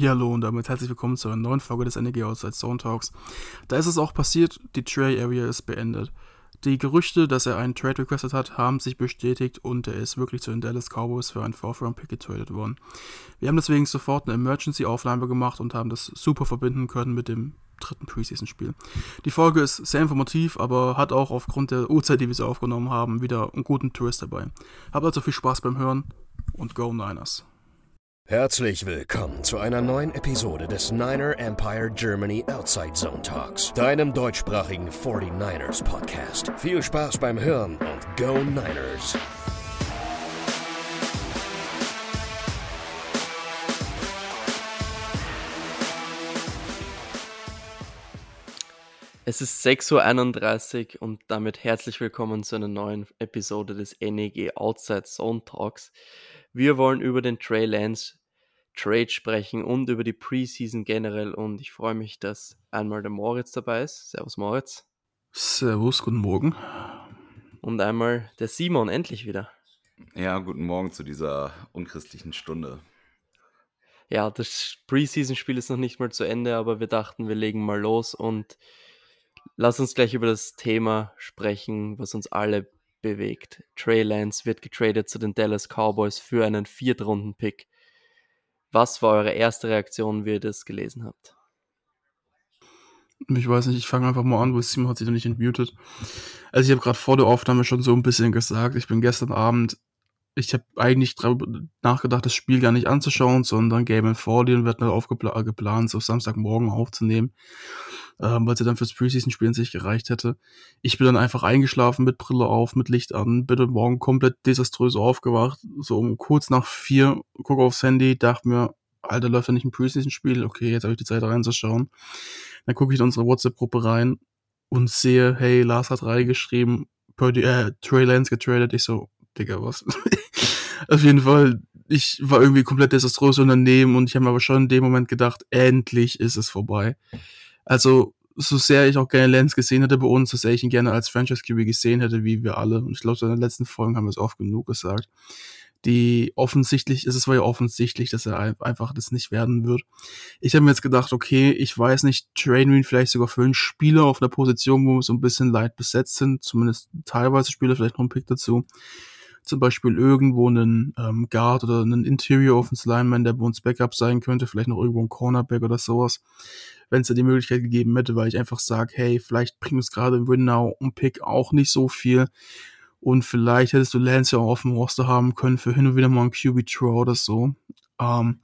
Ja, hallo und damit herzlich willkommen zu einer neuen Folge des NEG Outside Zone Talks. Da ist es auch passiert, die Trade Area ist beendet. Die Gerüchte, dass er einen Trade requested hat, haben sich bestätigt und er ist wirklich zu den Dallas Cowboys für einen Fourth-Round-Pick getradet worden. Wir haben deswegen sofort eine Emergency-Aufnahme gemacht und haben das super verbinden können mit dem dritten Preseason-Spiel. Die Folge ist sehr informativ, aber hat auch aufgrund der Uhrzeit, die wir sie aufgenommen haben, wieder einen guten Twist dabei. Habt also viel Spaß beim Hören und Go Niners! Herzlich willkommen zu einer neuen Episode des Niner Empire Germany Outside Zone Talks, deinem deutschsprachigen 49ers Podcast. Viel Spaß beim Hören und Go Niners! Es ist 6.31 Uhr und damit herzlich willkommen zu einer neuen Episode des NEG Outside Zone Talks. Wir wollen über den Trey Lance Trade sprechen und über die Preseason generell. Und ich freue mich, dass einmal der Moritz dabei ist. Servus Moritz. Servus, guten Morgen. Und einmal der Simon, endlich wieder. Ja, guten Morgen zu dieser unchristlichen Stunde. Ja, das Preseason-Spiel ist noch nicht mal zu Ende, aber wir dachten, wir legen mal los und lass uns gleich über das Thema sprechen, was uns alle bewegt. Trey Lance wird getradet zu den Dallas Cowboys für einen Viertrunden-Pick. Was war eure erste Reaktion, wie ihr das gelesen habt? Ich weiß nicht, ich fange einfach mal an, wo Simon hat sich noch nicht entmutet. Also ich habe gerade vor der Aufnahme schon so ein bisschen gesagt, ich bin gestern Abend, ich habe eigentlich nachgedacht, das Spiel gar nicht anzuschauen, sondern Game 4, den wird aufgeplant, so Samstagmorgen aufzunehmen ähm, weil sie dann fürs Preseason-Spiel an sich gereicht hätte. Ich bin dann einfach eingeschlafen mit Brille auf, mit Licht an, bin heute Morgen komplett desaströs aufgewacht, so um kurz nach vier, gucke aufs Handy, dachte mir, Alter, läuft ja nicht ein Preseason-Spiel, okay, jetzt habe ich die Zeit reinzuschauen. Dann gucke ich in unsere WhatsApp-Gruppe rein und sehe, hey, Lars hat reingeschrieben, Purdy, äh, Trey Lance getradet. Ich so, Digga, was? Auf jeden Fall, ich war irgendwie komplett desaströs unternehmen und ich habe mir aber schon in dem Moment gedacht, endlich ist es vorbei. Also, so sehr ich auch gerne Lance gesehen hätte bei uns, so sehr ich ihn gerne als Franchise QB gesehen hätte, wie wir alle. Und ich glaube, in den letzten Folgen haben wir es oft genug gesagt. Die offensichtlich, es war ja offensichtlich, dass er einfach das nicht werden wird. Ich habe mir jetzt gedacht, okay, ich weiß nicht, trainen ihn vielleicht sogar für einen Spieler auf einer Position, wo wir so ein bisschen light besetzt sind, zumindest teilweise Spieler, vielleicht noch ein Pick dazu zum Beispiel irgendwo einen ähm, Guard oder einen Interior Offense Lineman, der bei uns Backup sein könnte, vielleicht noch irgendwo ein Cornerback oder sowas wenn es da die Möglichkeit gegeben hätte, weil ich einfach sage, hey, vielleicht bringt uns gerade Winnow und Pick auch nicht so viel. Und vielleicht hättest du Lance ja auch auf dem Roster haben können für hin und wieder mal ein QB-Draw oder so. Ähm,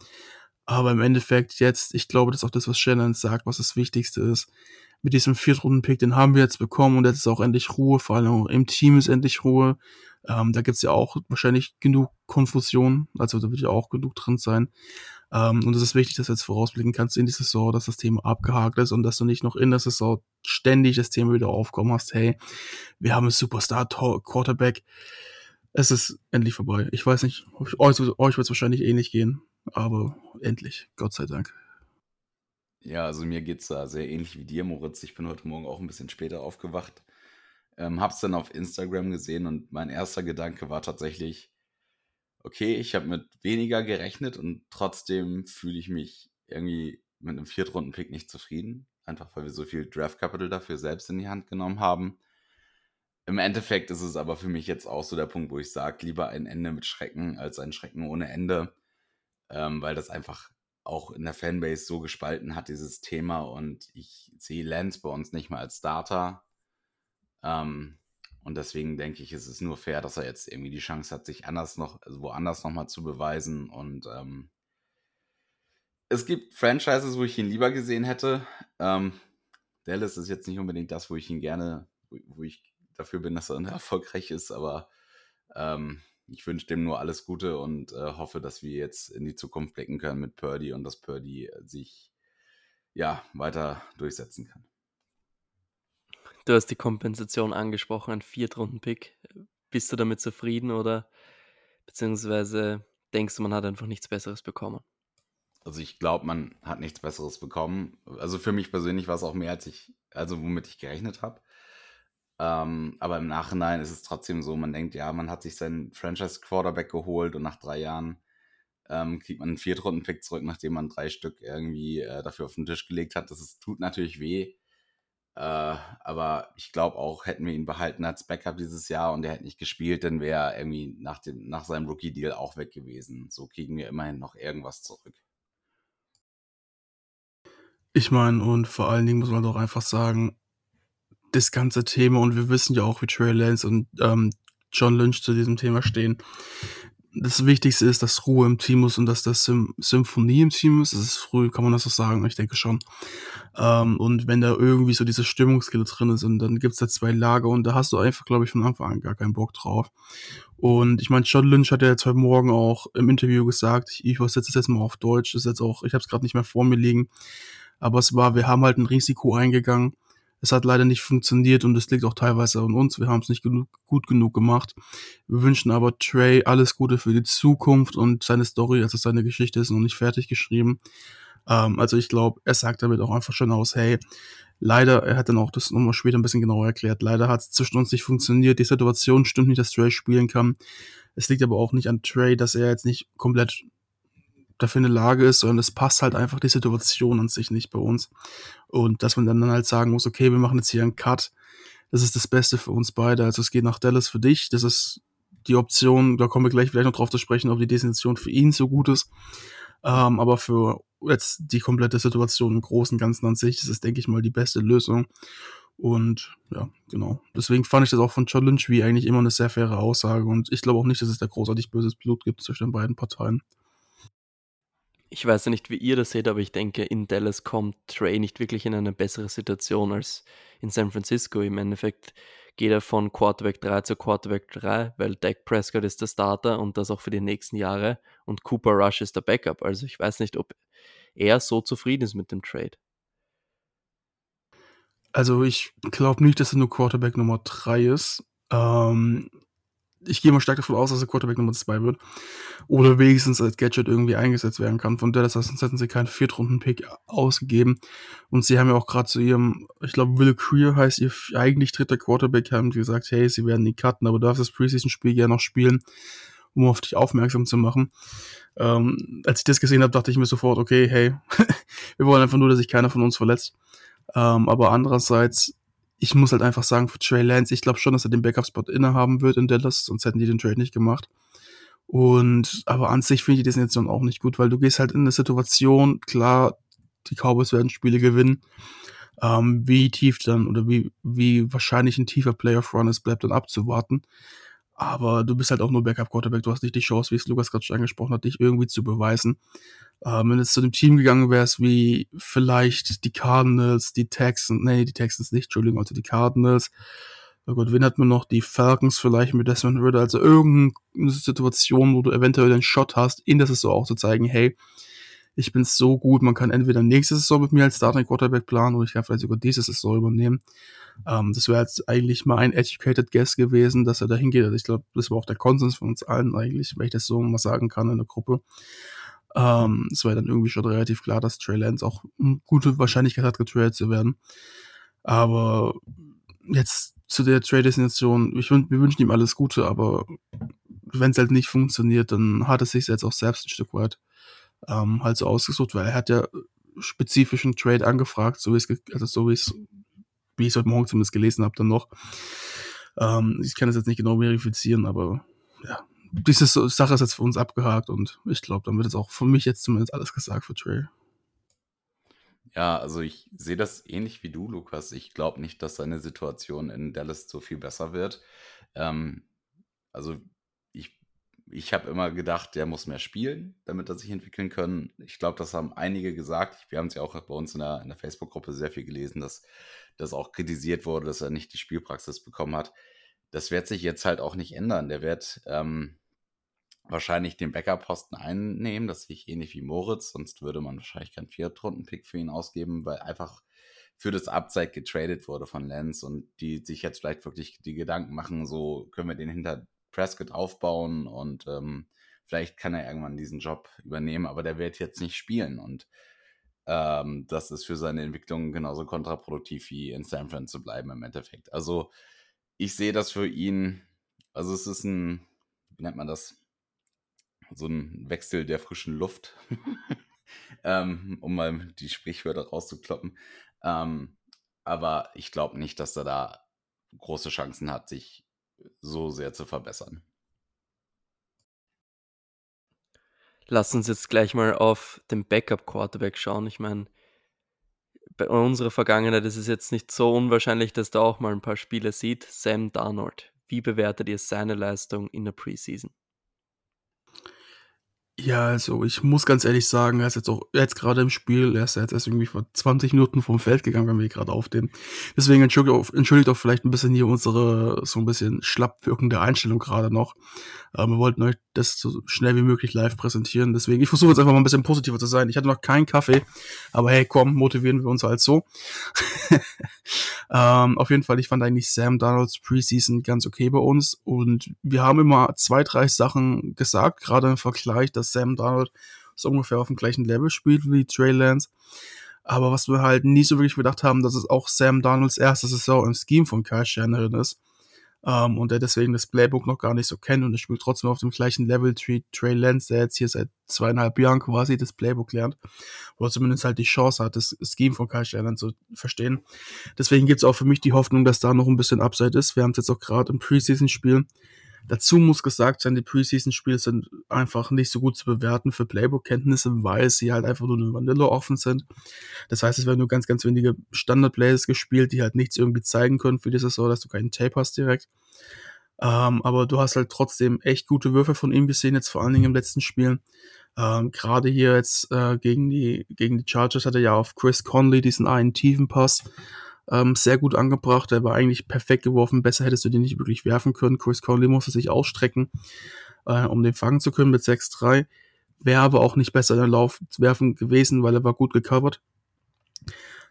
aber im Endeffekt jetzt, ich glaube, das ist auch das, was Shannon sagt, was das Wichtigste ist. Mit diesem Viertrunden-Pick, den haben wir jetzt bekommen und jetzt ist auch endlich Ruhe, vor allem im Team ist endlich Ruhe. Ähm, da gibt's ja auch wahrscheinlich genug Konfusion, also da wird ja auch genug drin sein. Ähm, und es ist wichtig, dass du jetzt vorausblicken kannst in die Saison, dass das Thema abgehakt ist und dass du nicht noch in der Saison ständig das Thema wieder aufkommen hast. Hey, wir haben einen Superstar-Quarterback. Es ist endlich vorbei. Ich weiß nicht, euch, euch wird es wahrscheinlich ähnlich gehen, aber endlich, Gott sei Dank. Ja, also mir geht es da sehr ähnlich wie dir, Moritz. Ich bin heute Morgen auch ein bisschen später aufgewacht. Ähm, hab's dann auf Instagram gesehen und mein erster Gedanke war tatsächlich, okay, ich habe mit weniger gerechnet und trotzdem fühle ich mich irgendwie mit einem Viertrunden-Pick nicht zufrieden. Einfach weil wir so viel Draft Capital dafür selbst in die Hand genommen haben. Im Endeffekt ist es aber für mich jetzt auch so der Punkt, wo ich sage, lieber ein Ende mit Schrecken als ein Schrecken ohne Ende, ähm, weil das einfach auch in der Fanbase so gespalten hat, dieses Thema. Und ich sehe Lance bei uns nicht mal als Starter. Ähm, und deswegen denke ich, ist es nur fair, dass er jetzt irgendwie die Chance hat, sich anders noch, also woanders nochmal zu beweisen. Und ähm, es gibt Franchises, wo ich ihn lieber gesehen hätte. Ähm, Dallas ist jetzt nicht unbedingt das, wo ich ihn gerne, wo, wo ich dafür bin, dass er erfolgreich ist, aber ähm, ich wünsche dem nur alles Gute und äh, hoffe, dass wir jetzt in die Zukunft blicken können mit Purdy und dass Purdy sich ja weiter durchsetzen kann. Du hast die Kompensation angesprochen, ein Viertrunden-Pick. Bist du damit zufrieden oder beziehungsweise denkst du, man hat einfach nichts Besseres bekommen? Also ich glaube, man hat nichts Besseres bekommen. Also für mich persönlich war es auch mehr, als ich, also womit ich gerechnet habe. Ähm, aber im Nachhinein ist es trotzdem so, man denkt, ja, man hat sich seinen Franchise-Quarterback geholt und nach drei Jahren ähm, kriegt man einen Viertrunden-Pick zurück, nachdem man drei Stück irgendwie äh, dafür auf den Tisch gelegt hat. Das ist, tut natürlich weh. Äh, aber ich glaube auch, hätten wir ihn behalten als Backup dieses Jahr und er hätte nicht gespielt, dann wäre er irgendwie nach, dem, nach seinem Rookie-Deal auch weg gewesen. So kriegen wir immerhin noch irgendwas zurück. Ich meine, und vor allen Dingen muss man doch einfach sagen, das ganze Thema, und wir wissen ja auch, wie Trey Lance und ähm, John Lynch zu diesem Thema stehen. Das Wichtigste ist, dass Ruhe im Team ist und dass das Sym Symphonie im Team ist. Das ist früh, kann man das so sagen? Ich denke schon. Ähm, und wenn da irgendwie so diese Stimmungskille drin ist und dann gibt's da zwei Lager und da hast du einfach, glaube ich, von Anfang an gar keinen Bock drauf. Und ich meine, John Lynch hat ja jetzt heute Morgen auch im Interview gesagt, ich, ich übersetze das jetzt mal auf Deutsch, das ist jetzt auch, ich habe es gerade nicht mehr vor mir liegen, aber es war, wir haben halt ein Risiko eingegangen. Es hat leider nicht funktioniert und es liegt auch teilweise an uns. Wir haben es nicht genug, gut genug gemacht. Wir wünschen aber Trey alles Gute für die Zukunft und seine Story, also seine Geschichte ist noch nicht fertig geschrieben. Ähm, also ich glaube, er sagt damit auch einfach schon aus, hey, leider, er hat dann auch das nochmal später ein bisschen genauer erklärt, leider hat es zwischen uns nicht funktioniert. Die Situation stimmt nicht, dass Trey spielen kann. Es liegt aber auch nicht an Trey, dass er jetzt nicht komplett dafür in der Lage ist, sondern es passt halt einfach die Situation an sich nicht bei uns. Und dass man dann halt sagen muss, okay, wir machen jetzt hier einen Cut. Das ist das Beste für uns beide. Also es geht nach Dallas für dich. Das ist die Option, da kommen wir gleich vielleicht noch drauf zu sprechen, ob die Destination für ihn so gut ist. Ähm, aber für jetzt die komplette Situation im Großen und Ganzen an sich, das ist, denke ich mal, die beste Lösung. Und ja, genau. Deswegen fand ich das auch von John Lynch wie eigentlich immer eine sehr faire Aussage. Und ich glaube auch nicht, dass es da großartig böses Blut gibt zwischen den beiden Parteien ich weiß ja nicht, wie ihr das seht, aber ich denke, in Dallas kommt Trey nicht wirklich in eine bessere Situation als in San Francisco. Im Endeffekt geht er von Quarterback 3 zu Quarterback 3, weil Dak Prescott ist der Starter und das auch für die nächsten Jahre und Cooper Rush ist der Backup. Also ich weiß nicht, ob er so zufrieden ist mit dem Trade. Also ich glaube nicht, dass er nur Quarterback Nummer 3 ist. Ähm, ich gehe mal stark davon aus, dass er Quarterback Nummer 2 wird. Oder wenigstens als Gadget irgendwie eingesetzt werden kann. Von Dallas sonst hätten sie keinen Viertrunden-Pick ausgegeben. Und sie haben ja auch gerade zu ihrem, ich glaube, Will Creer heißt ihr eigentlich dritter Quarterback, haben gesagt, hey, sie werden die cutten, aber du darfst das Preseason-Spiel gerne noch spielen, um auf dich aufmerksam zu machen. Ähm, als ich das gesehen habe, dachte ich mir sofort, okay, hey, wir wollen einfach nur, dass sich keiner von uns verletzt. Ähm, aber andererseits ich muss halt einfach sagen, für Trey Lance, ich glaube schon, dass er den Backup-Spot innehaben wird in Dallas, sonst hätten die den Trade nicht gemacht. Und, aber an sich finde ich die Destination auch nicht gut, weil du gehst halt in eine Situation, klar, die Cowboys werden Spiele gewinnen. Ähm, wie tief dann oder wie, wie wahrscheinlich ein tiefer Playoff-Run ist, bleibt dann abzuwarten. Aber du bist halt auch nur Backup-Quarterback, du hast nicht die Chance, wie es Lukas gerade schon angesprochen hat, dich irgendwie zu beweisen. Ähm, wenn es zu einem Team gegangen wärst, wie vielleicht die Cardinals, die Texans, nee, die Texans nicht, Entschuldigung, also die Cardinals. Oh Gott, wen hat man noch? Die Falcons vielleicht mit Desmond Ritter. Also irgendeine Situation, wo du eventuell einen Shot hast, in der Saison auch zu zeigen, hey, ich bin so gut, man kann entweder nächste Saison mit mir als Starting Quarterback planen oder ich kann vielleicht sogar diese Saison übernehmen. Ähm, das wäre jetzt eigentlich mal ein educated guess gewesen, dass er da hingeht. Also ich glaube, das war auch der Konsens von uns allen eigentlich, wenn ich das so mal sagen kann in der Gruppe. Ähm, es war dann irgendwie schon relativ klar, dass Trey Lance auch eine gute Wahrscheinlichkeit hat, getradet zu werden. Aber jetzt zu der Trade-Destination, ich, wir wünschen ihm alles Gute, aber wenn es halt nicht funktioniert, dann hat es sich jetzt auch selbst ein Stück weit ähm, halt so ausgesucht, weil er hat ja spezifischen Trade angefragt, so wie es, also so wie es, wie ich heute Morgen zumindest gelesen habe, dann noch. Ähm, ich kann das jetzt nicht genau verifizieren, aber ja, diese Sache ist jetzt für uns abgehakt und ich glaube, dann wird es auch für mich jetzt zumindest alles gesagt für Trey. Ja, also ich sehe das ähnlich wie du, Lukas. Ich glaube nicht, dass seine Situation in Dallas so viel besser wird. Ähm, also ich, ich habe immer gedacht, der muss mehr spielen, damit er sich entwickeln kann. Ich glaube, das haben einige gesagt. Wir haben es ja auch bei uns in der, in der Facebook-Gruppe sehr viel gelesen, dass das auch kritisiert wurde, dass er nicht die Spielpraxis bekommen hat. Das wird sich jetzt halt auch nicht ändern. Der wird ähm, wahrscheinlich den Backup-Posten einnehmen. Das sehe ich ähnlich wie Moritz, sonst würde man wahrscheinlich keinen Viertrunden-Pick für ihn ausgeben, weil einfach für das Upside getradet wurde von Lance und die sich jetzt vielleicht wirklich die Gedanken machen, so können wir den hinter Prescott aufbauen und ähm, vielleicht kann er irgendwann diesen Job übernehmen, aber der wird jetzt nicht spielen und ähm, das ist für seine Entwicklung genauso kontraproduktiv wie in San Fran zu bleiben im Endeffekt. Also ich sehe das für ihn, also es ist ein, wie nennt man das? So ein Wechsel der frischen Luft, ähm, um mal die Sprichwörter rauszukloppen. Ähm, aber ich glaube nicht, dass er da große Chancen hat, sich so sehr zu verbessern. Lass uns jetzt gleich mal auf den Backup-Quarterback schauen. Ich meine, bei unserer Vergangenheit ist es jetzt nicht so unwahrscheinlich, dass da auch mal ein paar Spiele sieht. Sam Darnold, wie bewertet ihr seine Leistung in der Preseason? Ja, also ich muss ganz ehrlich sagen, er ist jetzt auch jetzt gerade im Spiel, er ist jetzt erst irgendwie vor 20 Minuten vom Feld gegangen, wenn wir gerade aufnehmen. Deswegen entschuldigt auch, entschuldigt auch vielleicht ein bisschen hier unsere so ein bisschen schlapp wirkende Einstellung gerade noch. Ähm, wir wollten euch das so schnell wie möglich live präsentieren. Deswegen, ich versuche jetzt einfach mal ein bisschen positiver zu sein. Ich hatte noch keinen Kaffee, aber hey, komm, motivieren wir uns halt so. ähm, auf jeden Fall, ich fand eigentlich Sam Donalds Preseason ganz okay bei uns und wir haben immer zwei, drei Sachen gesagt, gerade im Vergleich, dass Sam Donald so ungefähr auf dem gleichen Level spielt wie Trey Lance. Aber was wir halt nie so wirklich bedacht haben, dass es auch Sam Donalds erste Saison im Scheme von Kyle Shanahan ist. Um, und der deswegen das Playbook noch gar nicht so kennt und er spielt trotzdem auf dem gleichen Level wie Trey Lance, der jetzt hier seit zweieinhalb Jahren quasi das Playbook lernt. Oder zumindest halt die Chance hat, das Scheme von Kyle Shanahan zu verstehen. Deswegen gibt es auch für mich die Hoffnung, dass da noch ein bisschen Upside ist. Wir haben es jetzt auch gerade im Preseason-Spiel Dazu muss gesagt sein, die Preseason-Spiele sind einfach nicht so gut zu bewerten für Playbook-Kenntnisse, weil sie halt einfach nur eine Vanilla offen sind. Das heißt, es werden nur ganz, ganz wenige Standard-Plays gespielt, die halt nichts irgendwie zeigen können für die Saison, dass du keinen Tape hast direkt. Ähm, aber du hast halt trotzdem echt gute Würfe von ihm gesehen, jetzt vor allen Dingen im letzten Spiel. Ähm, Gerade hier jetzt äh, gegen, die, gegen die Chargers hat er ja auf Chris Conley diesen einen tiefen Pass ähm, sehr gut angebracht. Der war eigentlich perfekt geworfen. Besser hättest du den nicht wirklich werfen können. Chris Conley musste sich ausstrecken, äh, um den fangen zu können mit 6-3. Wäre aber auch nicht besser in der Lauf werfen gewesen, weil er war gut gecovert.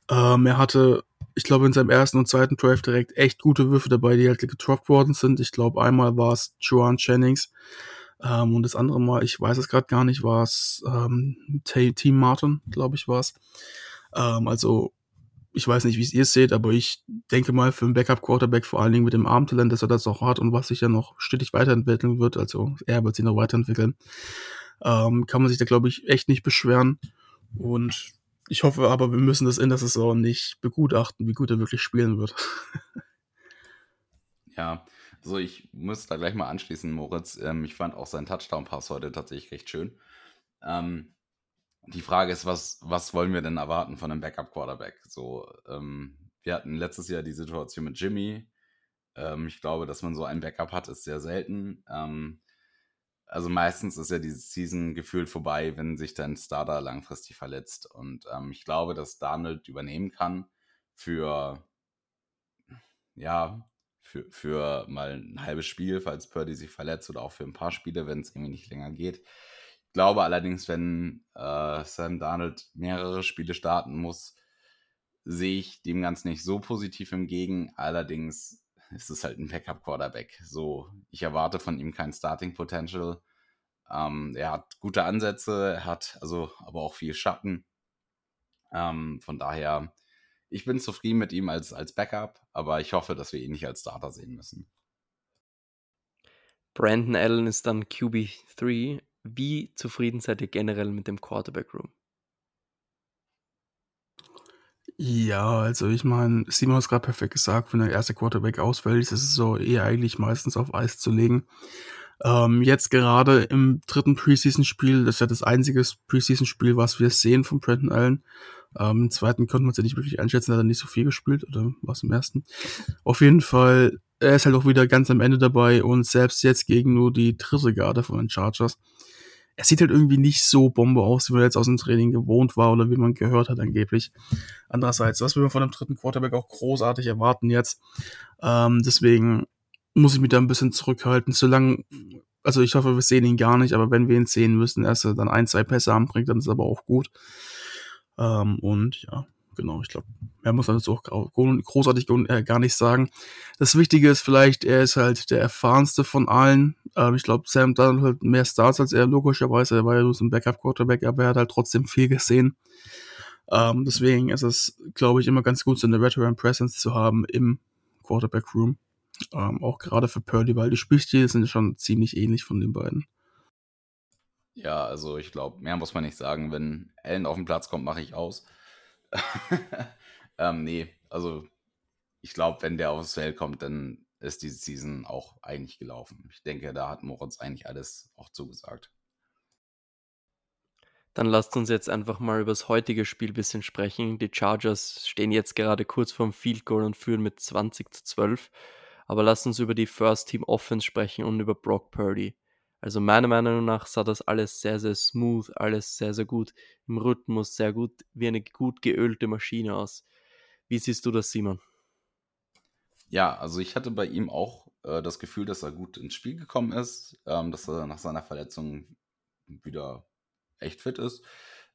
Ähm, er hatte, ich glaube, in seinem ersten und zweiten Draft direkt echt gute Würfe dabei, die halt getroppt worden sind. Ich glaube, einmal war es Joan Jennings ähm, und das andere Mal, ich weiß es gerade gar nicht, war es ähm, Team Martin, glaube ich, war es. Ähm, also ich weiß nicht, wie es ihr seht, aber ich denke mal für einen Backup-Quarterback, vor allen Dingen mit dem Armtalent, dass er das auch hat und was sich ja noch stetig weiterentwickeln wird, also er wird sich noch weiterentwickeln, ähm, kann man sich da, glaube ich, echt nicht beschweren. Und ich hoffe aber, wir müssen das in der Saison nicht begutachten, wie gut er wirklich spielen wird. ja, also ich muss da gleich mal anschließen, Moritz. Ähm, ich fand auch sein Touchdown-Pass heute tatsächlich recht schön. Ähm, die Frage ist, was, was wollen wir denn erwarten von einem Backup-Quarterback? So, ähm, wir hatten letztes Jahr die Situation mit Jimmy. Ähm, ich glaube, dass man so ein Backup hat, ist sehr selten. Ähm, also meistens ist ja diese Season gefühlt vorbei, wenn sich dein Starter langfristig verletzt. Und ähm, ich glaube, dass Darnold übernehmen kann für, ja, für, für mal ein halbes Spiel, falls Purdy sich verletzt oder auch für ein paar Spiele, wenn es irgendwie nicht länger geht glaube allerdings, wenn äh, Sam Darnold mehrere Spiele starten muss, sehe ich dem Ganzen nicht so positiv entgegen. Allerdings ist es halt ein Backup-Quarterback. So, ich erwarte von ihm kein Starting-Potential. Ähm, er hat gute Ansätze, er hat also aber auch viel Schatten. Ähm, von daher, ich bin zufrieden mit ihm als, als Backup, aber ich hoffe, dass wir ihn nicht als Starter sehen müssen. Brandon Allen ist dann QB3 wie zufrieden seid ihr generell mit dem Quarterback-Room? Ja, also ich meine, Simon hat es gerade perfekt gesagt, wenn der erste Quarterback ausfällt, ist es so eher eigentlich meistens auf Eis zu legen. Ähm, jetzt gerade im dritten Preseason-Spiel, das ist ja das einzige Preseason-Spiel, was wir sehen von Brandon Allen. Ähm, Im zweiten konnten wir es ja nicht wirklich einschätzen, hat er nicht so viel gespielt, oder was im ersten. Auf jeden Fall, er ist halt auch wieder ganz am Ende dabei und selbst jetzt gegen nur die dritte Garde von den Chargers er sieht halt irgendwie nicht so Bombe aus, wie man jetzt aus dem Training gewohnt war oder wie man gehört hat angeblich. Andererseits, was will man von einem dritten Quarterback auch großartig erwarten jetzt? Ähm, deswegen muss ich mich da ein bisschen zurückhalten. Solange, also ich hoffe, wir sehen ihn gar nicht, aber wenn wir ihn sehen müssen, erst dann ein, zwei Pässe anbringt, dann ist aber auch gut. Ähm, und ja, genau, ich glaube, mehr muss dazu auch großartig äh, gar nicht sagen. Das Wichtige ist vielleicht, er ist halt der erfahrenste von allen. Ähm, ich glaube, Sam Donald hat mehr Starts als er, logischerweise. Er war ja nur so ein Backup-Quarterback, aber er hat halt trotzdem viel gesehen. Ähm, deswegen ist es, glaube ich, immer ganz gut, so eine Veteran Presence zu haben im Quarterback-Room. Ähm, auch gerade für Purdy, weil die Spielstile sind schon ziemlich ähnlich von den beiden. Ja, also ich glaube, mehr muss man nicht sagen. Wenn Allen auf den Platz kommt, mache ich aus. ähm, nee, also ich glaube, wenn der aufs Feld kommt, dann ist diese Season auch eigentlich gelaufen. Ich denke, da hat Moritz eigentlich alles auch zugesagt. Dann lasst uns jetzt einfach mal über das heutige Spiel ein bisschen sprechen. Die Chargers stehen jetzt gerade kurz vorm Field Goal und führen mit 20 zu 12. Aber lasst uns über die First Team Offense sprechen und über Brock Purdy. Also meiner Meinung nach sah das alles sehr, sehr smooth, alles sehr, sehr gut im Rhythmus, sehr gut, wie eine gut geölte Maschine aus. Wie siehst du das, Simon? Ja, also ich hatte bei ihm auch äh, das Gefühl, dass er gut ins Spiel gekommen ist, ähm, dass er nach seiner Verletzung wieder echt fit ist.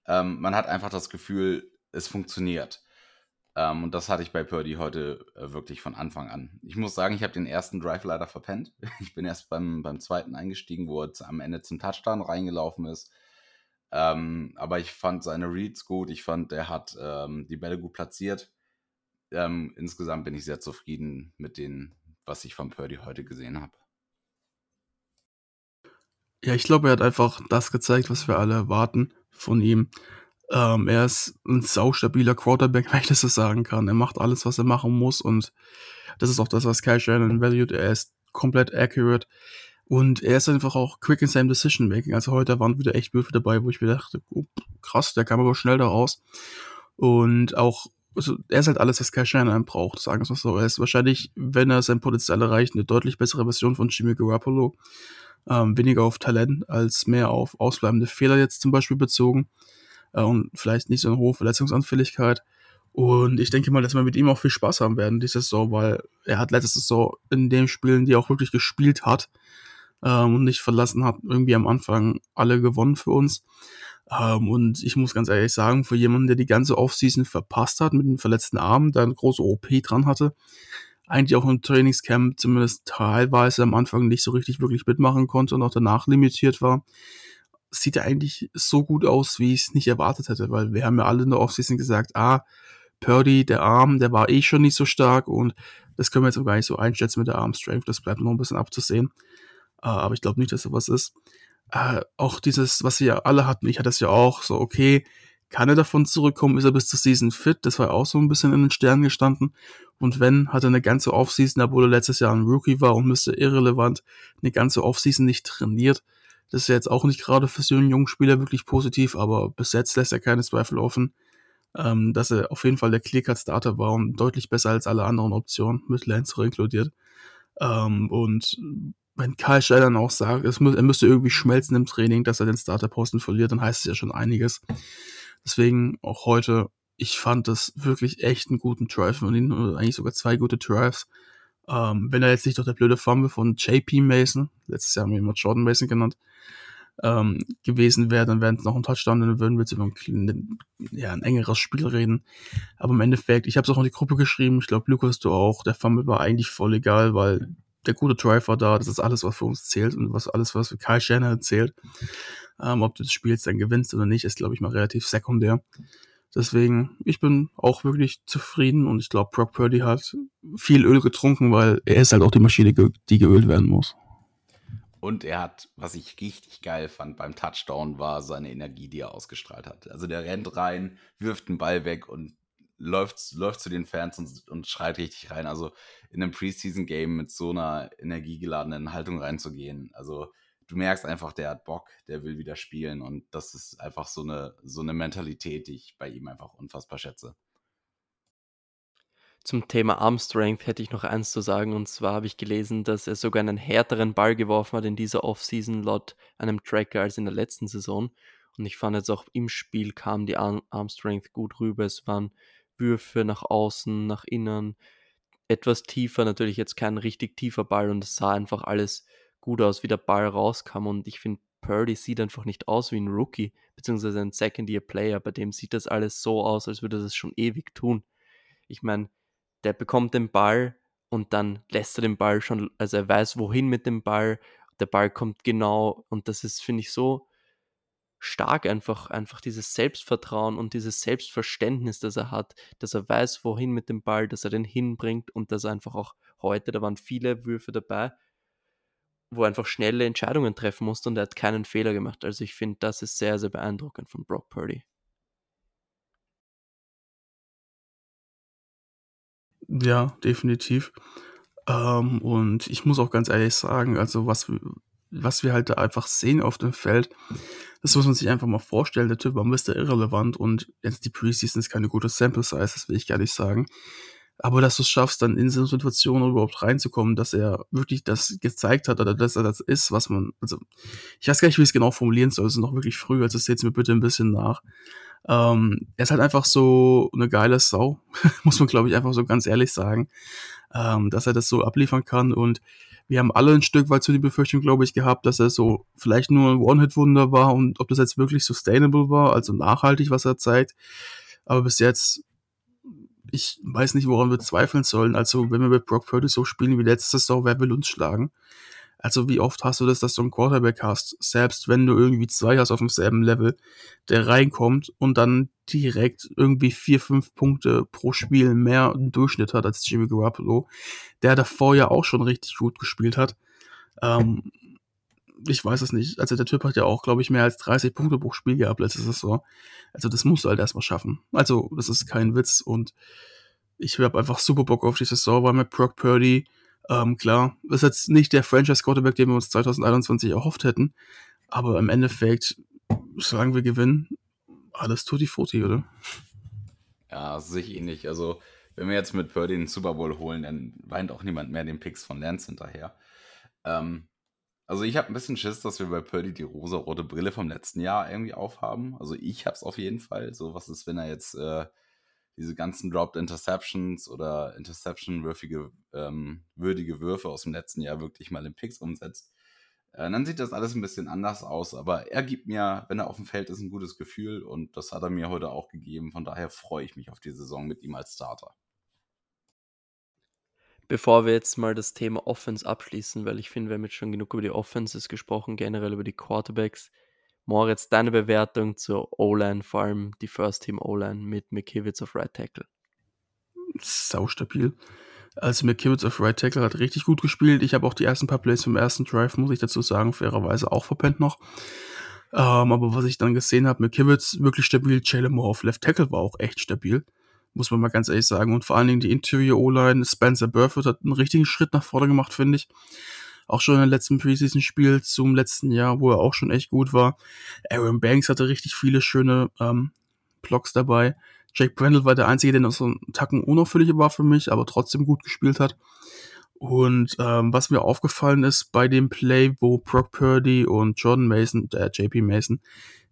Ähm, man hat einfach das Gefühl, es funktioniert. Ähm, und das hatte ich bei Purdy heute äh, wirklich von Anfang an. Ich muss sagen, ich habe den ersten Drive leider verpennt. Ich bin erst beim, beim zweiten eingestiegen, wo er am Ende zum Touchdown reingelaufen ist. Ähm, aber ich fand seine Reads gut. Ich fand, er hat ähm, die Bälle gut platziert. Ähm, insgesamt bin ich sehr zufrieden mit dem, was ich von Purdy heute gesehen habe. Ja, ich glaube, er hat einfach das gezeigt, was wir alle erwarten von ihm. Ähm, er ist ein saustabiler Quarterback, wenn ich das so sagen kann. Er macht alles, was er machen muss und das ist auch das, was Kyle Shannon valued. Er ist komplett accurate und er ist einfach auch quick in seinem Decision Making. Also heute waren wieder echt Würfe dabei, wo ich mir dachte, oh, krass, der kam aber schnell da raus. Und auch, also er ist halt alles, was Kyle Shannon braucht, sagen wir es mal so. Er ist wahrscheinlich, wenn er sein Potenzial erreicht, eine deutlich bessere Version von Jimmy Garoppolo ähm, weniger auf Talent als mehr auf ausbleibende Fehler jetzt zum Beispiel bezogen äh, und vielleicht nicht so eine hohe Verletzungsanfälligkeit. Und ich denke mal, dass wir mit ihm auch viel Spaß haben werden diese Saison, weil er hat letzte Saison in den Spielen, die er auch wirklich gespielt hat ähm, und nicht verlassen hat, irgendwie am Anfang alle gewonnen für uns. Ähm, und ich muss ganz ehrlich sagen, für jemanden, der die ganze Offseason verpasst hat mit einem verletzten Arm, da eine große OP dran hatte, eigentlich auch im Trainingscamp zumindest teilweise am Anfang nicht so richtig wirklich mitmachen konnte und auch danach limitiert war, sieht er eigentlich so gut aus, wie ich es nicht erwartet hätte, weil wir haben ja alle in der Offseason gesagt, ah, Purdy, der Arm, der war eh schon nicht so stark und das können wir jetzt auch gar nicht so einschätzen mit der Arm Strength, das bleibt noch ein bisschen abzusehen. Uh, aber ich glaube nicht, dass sowas ist. Uh, auch dieses, was wir alle hatten, ich hatte es ja auch, so okay, kann er davon zurückkommen? Ist er bis zur Season fit? Das war auch so ein bisschen in den Sternen gestanden. Und wenn, hat er eine ganze Offseason, obwohl er letztes Jahr ein Rookie war und müsste irrelevant, eine ganze Offseason nicht trainiert. Das ist ja jetzt auch nicht gerade für so einen jungen Spieler wirklich positiv, aber bis jetzt lässt er keine Zweifel offen, ähm, dass er auf jeden Fall der Clear-Cut-Starter war und deutlich besser als alle anderen Optionen, mit Lancer inkludiert. Ähm, und wenn Karl Schell dann auch sagt, mü er müsste irgendwie schmelzen im Training, dass er den Starterposten verliert, dann heißt es ja schon einiges. Deswegen auch heute, ich fand das wirklich echt einen guten Drive von ihm, eigentlich sogar zwei gute Drives. Ähm, wenn er jetzt nicht doch der blöde Fumble von JP Mason, letztes Jahr haben wir immer Jordan Mason genannt, ähm, gewesen wäre, dann wären es noch ein Touchdown, dann würden wir jetzt über ein, ja, ein engeres Spiel reden. Aber im Endeffekt, ich habe es auch in die Gruppe geschrieben, ich glaube, Lukas, du auch, der Fumble war eigentlich voll egal, weil der gute Drive war da, das ist alles, was für uns zählt und was alles, was für Kyle Shannon zählt. Ähm, ob du das Spiel jetzt dann gewinnst oder nicht, ist, glaube ich, mal relativ sekundär. Deswegen, ich bin auch wirklich zufrieden und ich glaube, Brock Purdy hat viel Öl getrunken, weil er ist halt auch die Maschine, die geölt werden muss. Und er hat, was ich richtig geil fand beim Touchdown, war seine Energie, die er ausgestrahlt hat. Also der rennt rein, wirft den Ball weg und läuft, läuft zu den Fans und, und schreit richtig rein. Also in einem Preseason-Game mit so einer energiegeladenen Haltung reinzugehen. Also du merkst einfach, der hat Bock, der will wieder spielen und das ist einfach so eine, so eine Mentalität, die ich bei ihm einfach unfassbar schätze. Zum Thema Arm Strength hätte ich noch eins zu sagen und zwar habe ich gelesen, dass er sogar einen härteren Ball geworfen hat in dieser Offseason laut einem Tracker als in der letzten Saison und ich fand jetzt auch im Spiel kam die Arm, Arm Strength gut rüber. Es waren Würfe nach außen, nach innen, etwas tiefer, natürlich jetzt kein richtig tiefer Ball und es sah einfach alles gut aus, wie der Ball rauskam. Und ich finde, Purdy sieht einfach nicht aus wie ein Rookie, beziehungsweise ein Second-Year-Player. Bei dem sieht das alles so aus, als würde er das schon ewig tun. Ich meine, der bekommt den Ball und dann lässt er den Ball schon, also er weiß, wohin mit dem Ball. Der Ball kommt genau und das ist, finde ich, so stark einfach, einfach dieses Selbstvertrauen und dieses Selbstverständnis, das er hat, dass er weiß, wohin mit dem Ball, dass er den hinbringt und dass er einfach auch heute, da waren viele Würfe dabei, wo er einfach schnelle Entscheidungen treffen musste und er hat keinen Fehler gemacht. Also ich finde, das ist sehr, sehr beeindruckend von Brock Purdy. Ja, definitiv. Ähm, und ich muss auch ganz ehrlich sagen, also was, was wir halt da einfach sehen auf dem Feld, das muss man sich einfach mal vorstellen. Der Typ war Mr. Irrelevant und jetzt die Preseason ist keine gute Sample Size, das will ich gar nicht sagen. Aber dass du es schaffst, dann in so eine Situation überhaupt reinzukommen, dass er wirklich das gezeigt hat oder dass er das ist, was man, also ich weiß gar nicht, wie ich es genau formulieren soll, es ist noch wirklich früh, also seht mir bitte ein bisschen nach. Ähm, er ist halt einfach so eine geile Sau, muss man glaube ich einfach so ganz ehrlich sagen, ähm, dass er das so abliefern kann und wir haben alle ein Stück weit zu die Befürchtung, glaube ich, gehabt, dass er so vielleicht nur ein One-Hit-Wunder war und ob das jetzt wirklich sustainable war, also nachhaltig, was er zeigt. Aber bis jetzt ich weiß nicht, woran wir zweifeln sollen. Also, wenn wir mit Brock Purdy so spielen wie letzte Saison, wer will uns schlagen? Also, wie oft hast du das, dass du einen Quarterback hast, selbst wenn du irgendwie zwei hast auf demselben Level, der reinkommt und dann direkt irgendwie vier, fünf Punkte pro Spiel mehr im Durchschnitt hat als Jimmy Garoppolo, der davor ja auch schon richtig gut gespielt hat. Ähm, ich weiß es nicht. Also der Typ hat ja auch, glaube ich, mehr als 30 Punkte pro Spiel gehabt letzte Saison. Also das musst du halt erstmal schaffen. Also das ist kein Witz und ich habe einfach super Bock auf die Saison, weil mit Brock Purdy, ähm, klar, ist jetzt nicht der Franchise-Quarterback, den wir uns 2021 erhofft hätten, aber im Endeffekt, sagen wir gewinnen, alles tutti frutti, oder? Ja, sehe ich ähnlich. Also, wenn wir jetzt mit Purdy den Super Bowl holen, dann weint auch niemand mehr den Picks von Lance hinterher. Ähm, also ich habe ein bisschen Schiss, dass wir bei Purdy die rosa-rote Brille vom letzten Jahr irgendwie aufhaben. Also ich habe es auf jeden Fall. So was ist, wenn er jetzt äh, diese ganzen Dropped Interceptions oder Interception-würfige ähm, würdige Würfe aus dem letzten Jahr wirklich mal in Picks umsetzt. Äh, dann sieht das alles ein bisschen anders aus. Aber er gibt mir, wenn er auf dem Feld ist, ein gutes Gefühl und das hat er mir heute auch gegeben. Von daher freue ich mich auf die Saison mit ihm als Starter bevor wir jetzt mal das Thema Offense abschließen, weil ich finde, wir haben jetzt schon genug über die Offenses gesprochen, generell über die Quarterbacks. Moritz, deine Bewertung zur O-Line, vor allem die First Team O-Line mit McKivitz auf Right Tackle. Sau stabil. Also McKivitz auf Right Tackle hat richtig gut gespielt. Ich habe auch die ersten paar Plays vom ersten Drive, muss ich dazu sagen, fairerweise auch verpennt noch. Ähm, aber was ich dann gesehen habe, McKivitz wirklich stabil. Jalen Moore auf Left Tackle war auch echt stabil muss man mal ganz ehrlich sagen. Und vor allen Dingen die Interior O-Line, Spencer Burford hat einen richtigen Schritt nach vorne gemacht, finde ich. Auch schon im letzten Preseason-Spiel zum letzten Jahr, wo er auch schon echt gut war. Aaron Banks hatte richtig viele schöne ähm, Blocks dabei. Jake Brendel war der Einzige, der noch so einen Tacken unauffällig war für mich, aber trotzdem gut gespielt hat. Und ähm, was mir aufgefallen ist bei dem Play, wo Brock Purdy und Jordan Mason, äh, JP Mason,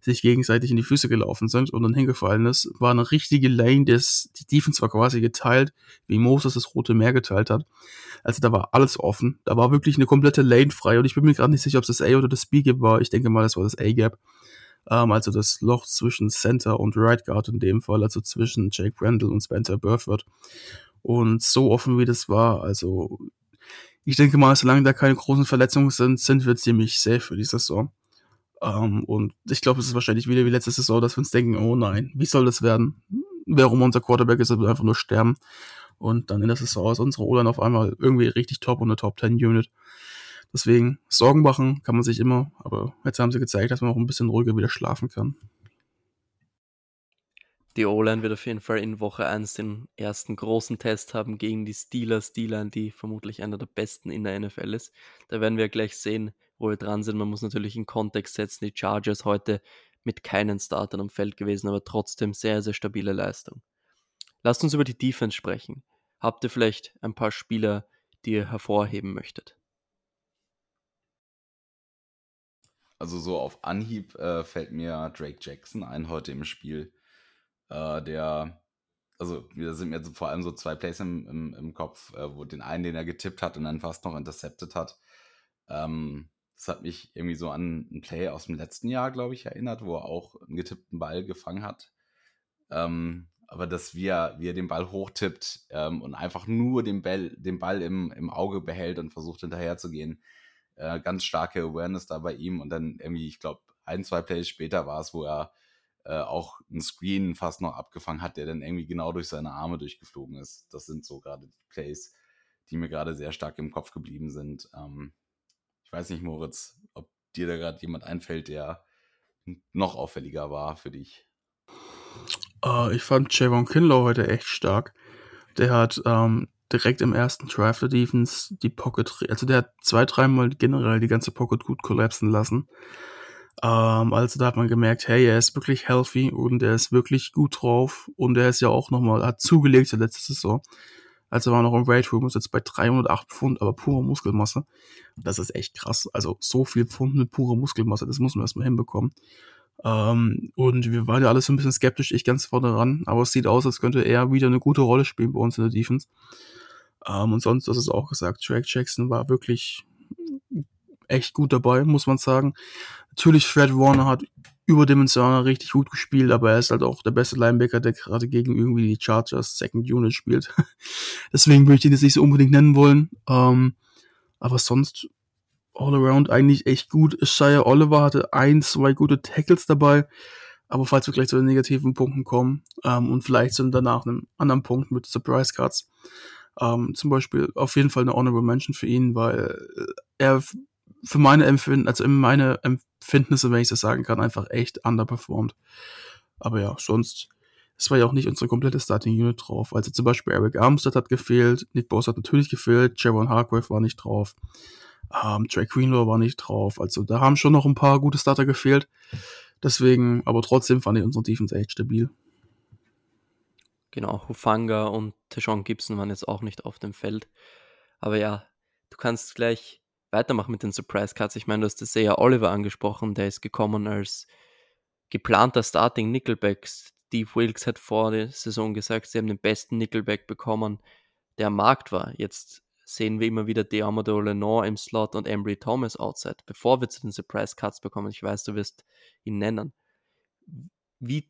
sich gegenseitig in die Füße gelaufen sind und dann hingefallen ist, war eine richtige Lane, das die Defense war quasi geteilt, wie Moses das Rote Meer geteilt hat. Also da war alles offen. Da war wirklich eine komplette Lane frei und ich bin mir gerade nicht sicher, ob es das A oder das B Gap war. Ich denke mal, das war das A Gap. Ähm, also das Loch zwischen Center und Right Guard in dem Fall, also zwischen Jake Randall und Spencer Burford. Und so offen wie das war, also ich denke mal, solange da keine großen Verletzungen sind, sind wir ziemlich safe für die Saison. Ähm, und ich glaube, es ist wahrscheinlich wieder wie letzte Saison, dass wir uns denken, oh nein, wie soll das werden? Warum unser Quarterback ist, er wird einfach nur sterben. Und dann in der Saison ist unsere O-Line auf einmal irgendwie richtig top und eine Top 10 Unit. Deswegen, Sorgen machen kann man sich immer, aber jetzt haben sie gezeigt, dass man auch ein bisschen ruhiger wieder schlafen kann. Die O-Line wird auf jeden Fall in Woche 1 den ersten großen Test haben gegen die Steelers, die Line, die vermutlich einer der besten in der NFL ist. Da werden wir gleich sehen, wo wir dran sind. Man muss natürlich in Kontext setzen, die Chargers heute mit keinen Startern am Feld gewesen, aber trotzdem sehr, sehr stabile Leistung. Lasst uns über die Defense sprechen. Habt ihr vielleicht ein paar Spieler, die ihr hervorheben möchtet? Also so auf Anhieb äh, fällt mir Drake Jackson ein heute im Spiel, äh, der also da sind mir vor allem so zwei Plays im, im, im Kopf, äh, wo den einen, den er getippt hat und dann fast noch intercepted hat. Ähm, das hat mich irgendwie so an ein Play aus dem letzten Jahr, glaube ich, erinnert, wo er auch einen getippten Ball gefangen hat. Ähm, aber dass wir, wie den Ball hochtippt ähm, und einfach nur den Ball, den Ball im, im Auge behält und versucht hinterherzugehen. Äh, ganz starke Awareness da bei ihm und dann irgendwie, ich glaube, ein, zwei Plays später war es, wo er äh, auch einen Screen fast noch abgefangen hat, der dann irgendwie genau durch seine Arme durchgeflogen ist. Das sind so gerade die Plays, die mir gerade sehr stark im Kopf geblieben sind. Ähm, Ich weiß nicht, Moritz, ob dir da gerade jemand einfällt, der noch auffälliger war für dich. Uh, ich fand Javon Kinlaw heute echt stark. Der hat ähm, direkt im ersten Drive der Defense die Pocket, also der hat zwei, dreimal generell die ganze Pocket gut kollapsen lassen. Ähm, also da hat man gemerkt, hey, er ist wirklich healthy und er ist wirklich gut drauf und er ist ja auch nochmal, hat zugelegt der letzte Saison. Also war noch im Weight Room, ist jetzt bei 308 Pfund, aber pure Muskelmasse. Das ist echt krass. Also so viel Pfund mit purer Muskelmasse, das muss man erstmal hinbekommen. Ähm, und wir waren ja alle so ein bisschen skeptisch, ich ganz vorne ran, aber es sieht aus, als könnte er wieder eine gute Rolle spielen bei uns in der Defense. Ähm, und sonst, das ist auch gesagt, Drake Jackson war wirklich echt gut dabei, muss man sagen. Natürlich, Fred Warner hat überdimensional richtig gut gespielt, aber er ist halt auch der beste Linebacker, der gerade gegen irgendwie die Chargers Second Unit spielt. Deswegen möchte ich ihn jetzt nicht so unbedingt nennen wollen. Ähm, aber sonst all around eigentlich echt gut. Shia Oliver hatte ein, zwei gute Tackles dabei. Aber falls wir gleich zu den negativen Punkten kommen ähm, und vielleicht sind danach einem anderen Punkt mit Surprise Cards, ähm, zum Beispiel auf jeden Fall eine Honorable Mention für ihn, weil er für meine Empfinden, also in meine Empfindnisse, wenn ich das sagen kann, einfach echt underperformed. Aber ja, sonst, es war ja auch nicht unsere komplette Starting Unit drauf. Also zum Beispiel Eric Armstead hat gefehlt, Nick Bosa hat natürlich gefehlt, Javon Hargrave war nicht drauf, ähm, Trey Greenlaw war nicht drauf. Also da haben schon noch ein paar gute Starter gefehlt. Deswegen, aber trotzdem fand ich unsere Defense echt stabil. Genau, Hufanga und Tejon Gibson waren jetzt auch nicht auf dem Feld. Aber ja, du kannst gleich weitermachen mit den Surprise Cuts. Ich meine, du hast das ja Oliver angesprochen, der ist gekommen als geplanter Starting Nickelback. Steve Wilkes hat vor der Saison gesagt, sie haben den besten Nickelback bekommen, der am Markt war. Jetzt sehen wir immer wieder Deamador Lenore im Slot und Embry Thomas outside. Bevor wir zu den Surprise Cuts bekommen, ich weiß, du wirst ihn nennen. Wie,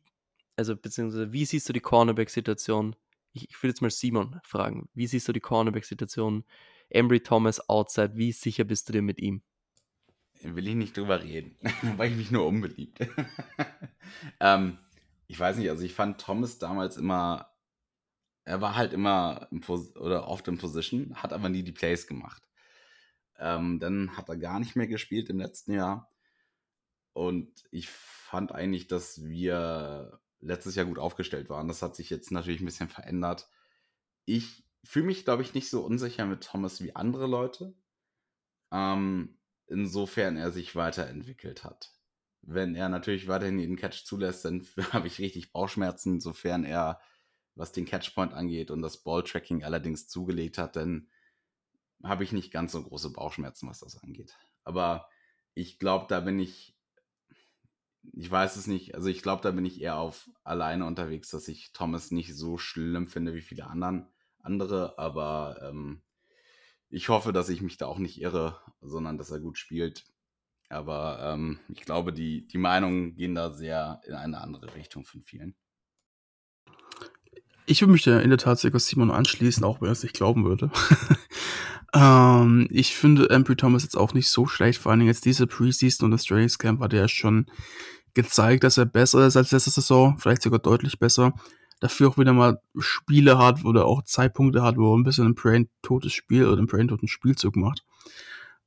also beziehungsweise, wie siehst du die Cornerback-Situation? Ich, ich will jetzt mal Simon fragen. Wie siehst du die Cornerback-Situation Embry Thomas outside, wie sicher bist du dir mit ihm? Will ich nicht drüber reden, weil ich mich nur unbeliebt. ähm, ich weiß nicht, also ich fand Thomas damals immer, er war halt immer oder oft in Position, hat aber nie die Plays gemacht. Ähm, dann hat er gar nicht mehr gespielt im letzten Jahr. Und ich fand eigentlich, dass wir letztes Jahr gut aufgestellt waren. Das hat sich jetzt natürlich ein bisschen verändert. Ich fühle mich, glaube ich, nicht so unsicher mit Thomas wie andere Leute. Ähm, insofern er sich weiterentwickelt hat. Wenn er natürlich weiterhin den Catch zulässt, dann habe ich richtig Bauchschmerzen, sofern er, was den Catchpoint angeht und das Balltracking allerdings zugelegt hat, dann habe ich nicht ganz so große Bauchschmerzen, was das angeht. Aber ich glaube, da bin ich, ich weiß es nicht, also ich glaube, da bin ich eher auf alleine unterwegs, dass ich Thomas nicht so schlimm finde wie viele anderen andere, aber ähm, ich hoffe, dass ich mich da auch nicht irre, sondern dass er gut spielt. Aber ähm, ich glaube, die, die Meinungen gehen da sehr in eine andere Richtung von vielen. Ich würde mich da in der Tat sogar Simon anschließen, auch wenn er es nicht glauben würde. ähm, ich finde Ambry Thomas jetzt auch nicht so schlecht, vor allem jetzt diese Preseason und das Trainingscamp hat er schon gezeigt, dass er besser ist als letzte Saison, vielleicht sogar deutlich besser dafür auch wieder mal Spiele hat oder auch Zeitpunkte hat, wo er ein bisschen ein brain-totes Spiel oder einen brain-toten Spielzug macht.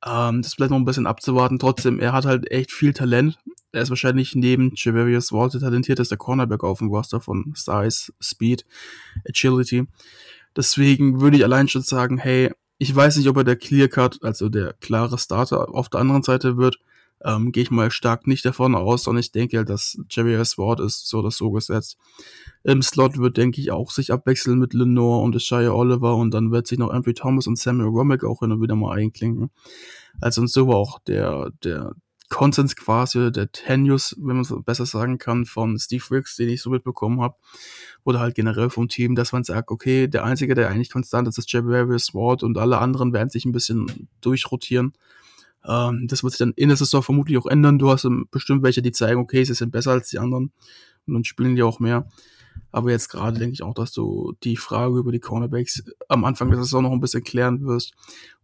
Ähm, das bleibt noch ein bisschen abzuwarten. Trotzdem, er hat halt echt viel Talent. Er ist wahrscheinlich neben Javarius Walt der talentierteste Cornerback auf dem Roster von Size, Speed, Agility. Deswegen würde ich allein schon sagen, hey, ich weiß nicht, ob er der Clear Cut, also der klare Starter auf der anderen Seite wird. Ähm, Gehe ich mal stark nicht davon aus, sondern ich denke, dass Javarius Ward ist so oder so gesetzt. Im Slot wird, denke ich, auch sich abwechseln mit Lenore und Shia Oliver und dann wird sich noch Andrew Thomas und Samuel Romick auch hin und wieder mal einklinken. Also und so war auch der, der Konsens quasi, der Tenus, wenn man es besser sagen kann, von Steve Wicks, den ich so mitbekommen habe, oder halt generell vom Team, dass man sagt, okay, der Einzige, der eigentlich konstant ist, ist Javarius Ward und alle anderen werden sich ein bisschen durchrotieren. Ähm, das wird sich dann in der Saison vermutlich auch ändern. Du hast bestimmt welche, die zeigen, okay, sie sind besser als die anderen und dann spielen die auch mehr. Aber jetzt gerade denke ich auch, dass du die Frage über die Cornerbacks am Anfang der Saison noch ein bisschen klären wirst.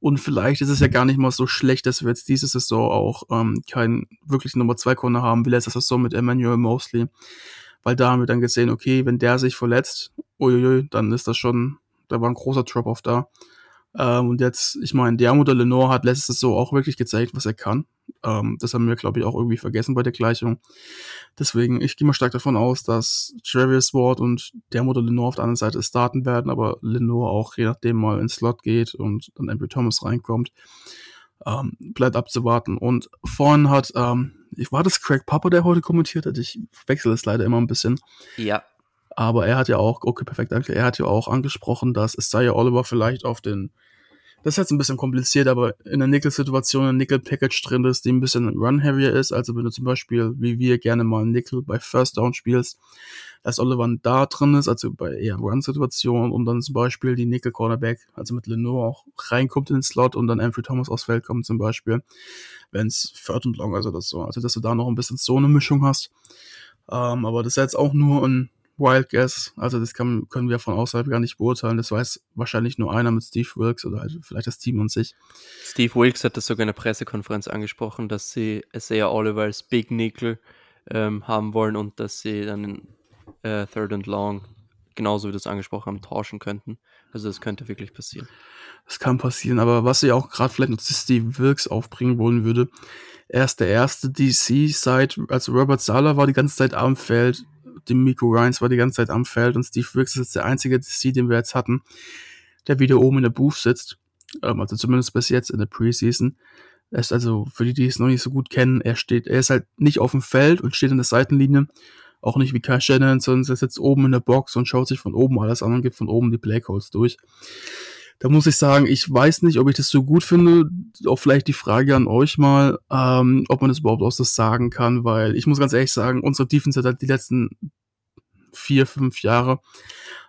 Und vielleicht ist es ja gar nicht mal so schlecht, dass wir jetzt diese Saison auch ähm, keinen wirklichen Nummer 2 Corner haben, wie letzte Saison mit Emmanuel Mosley. Weil da haben wir dann gesehen, okay, wenn der sich verletzt, uiuiui, dann ist das schon, da war ein großer Drop-off da. Ähm, und jetzt, ich meine, der Modell Lenore hat letztes so auch wirklich gezeigt, was er kann. Ähm, das haben wir, glaube ich, auch irgendwie vergessen bei der Gleichung. Deswegen, ich gehe mal stark davon aus, dass Travis Ward und der Modell Lenore auf der anderen Seite starten werden, aber Lenore auch je nachdem mal ins Slot geht und dann Andrew Thomas reinkommt. Ähm, bleibt abzuwarten. Und vorhin hat, ähm, war das Craig Papa, der heute kommentiert hat? Ich wechsle es leider immer ein bisschen. Ja. Aber er hat ja auch, okay, perfekt, danke. Er hat ja auch angesprochen, dass Isaiah Oliver vielleicht auf den, das ist jetzt ein bisschen kompliziert, aber in der Nickel-Situation ein Nickel-Package drin ist, die ein bisschen run-heavier ist. Also wenn du zum Beispiel, wie wir gerne mal Nickel bei First Down spielst, dass Oliver da drin ist, also bei eher Run-Situationen und dann zum Beispiel die Nickel-Cornerback, also mit Lenore auch reinkommt in den Slot und dann Andrew Thomas aufs Feld kommt zum Beispiel, wenn es Third und Long, also das so, also dass du da noch ein bisschen so eine Mischung hast. Ähm, aber das ist jetzt auch nur ein Wild Guess. Also das kann, können wir von außerhalb gar nicht beurteilen. Das weiß wahrscheinlich nur einer mit Steve Wilkes oder halt vielleicht das Team und sich. Steve Wilkes hat das sogar in der Pressekonferenz angesprochen, dass sie Isaiah Oliver als Big Nickel ähm, haben wollen und dass sie dann in äh, Third and Long, genauso wie das angesprochen haben, tauschen könnten. Also das könnte wirklich passieren. Das kann passieren, aber was ich auch gerade vielleicht noch zu Steve Wilkes aufbringen wollen würde, er ist der erste DC seit, als Robert Sala war die ganze Zeit am Feld, dem Miko Ryans war die ganze Zeit am Feld und Steve Wilkes ist der einzige DC, den wir jetzt hatten, der wieder oben in der Booth sitzt. Ähm, also zumindest bis jetzt in der Preseason. Er ist also, für die, die es noch nicht so gut kennen, er steht, er ist halt nicht auf dem Feld und steht in der Seitenlinie. Auch nicht wie Kai Shannon, sondern er sitzt oben in der Box und schaut sich von oben alles an und gibt von oben die Playcodes durch. Da muss ich sagen, ich weiß nicht, ob ich das so gut finde. Auch vielleicht die Frage an euch mal, ähm, ob man das überhaupt aus das sagen kann, weil ich muss ganz ehrlich sagen, unsere Defense hat halt die letzten vier, fünf Jahre,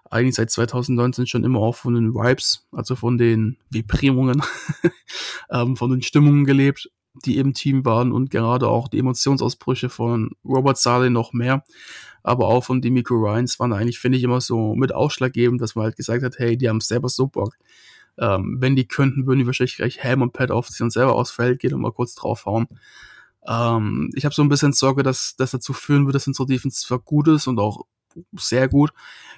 eigentlich seit 2019 schon immer auch von den Vibes, also von den Vibrierungen, ähm, von den Stimmungen gelebt, die im Team waren und gerade auch die Emotionsausbrüche von Robert Saleh noch mehr, aber auch von Demico Ryans waren eigentlich, finde ich, immer so mit ausschlaggebend, dass man halt gesagt hat, hey, die haben selber so Bock. Ähm, wenn die könnten, würden die wahrscheinlich gleich Helm und Pad aufziehen und selber aufs Feld gehen und mal kurz draufhauen. Ähm, ich habe so ein bisschen Sorge, dass das dazu führen wird, dass unsere Defense zwar gut ist und auch sehr gut,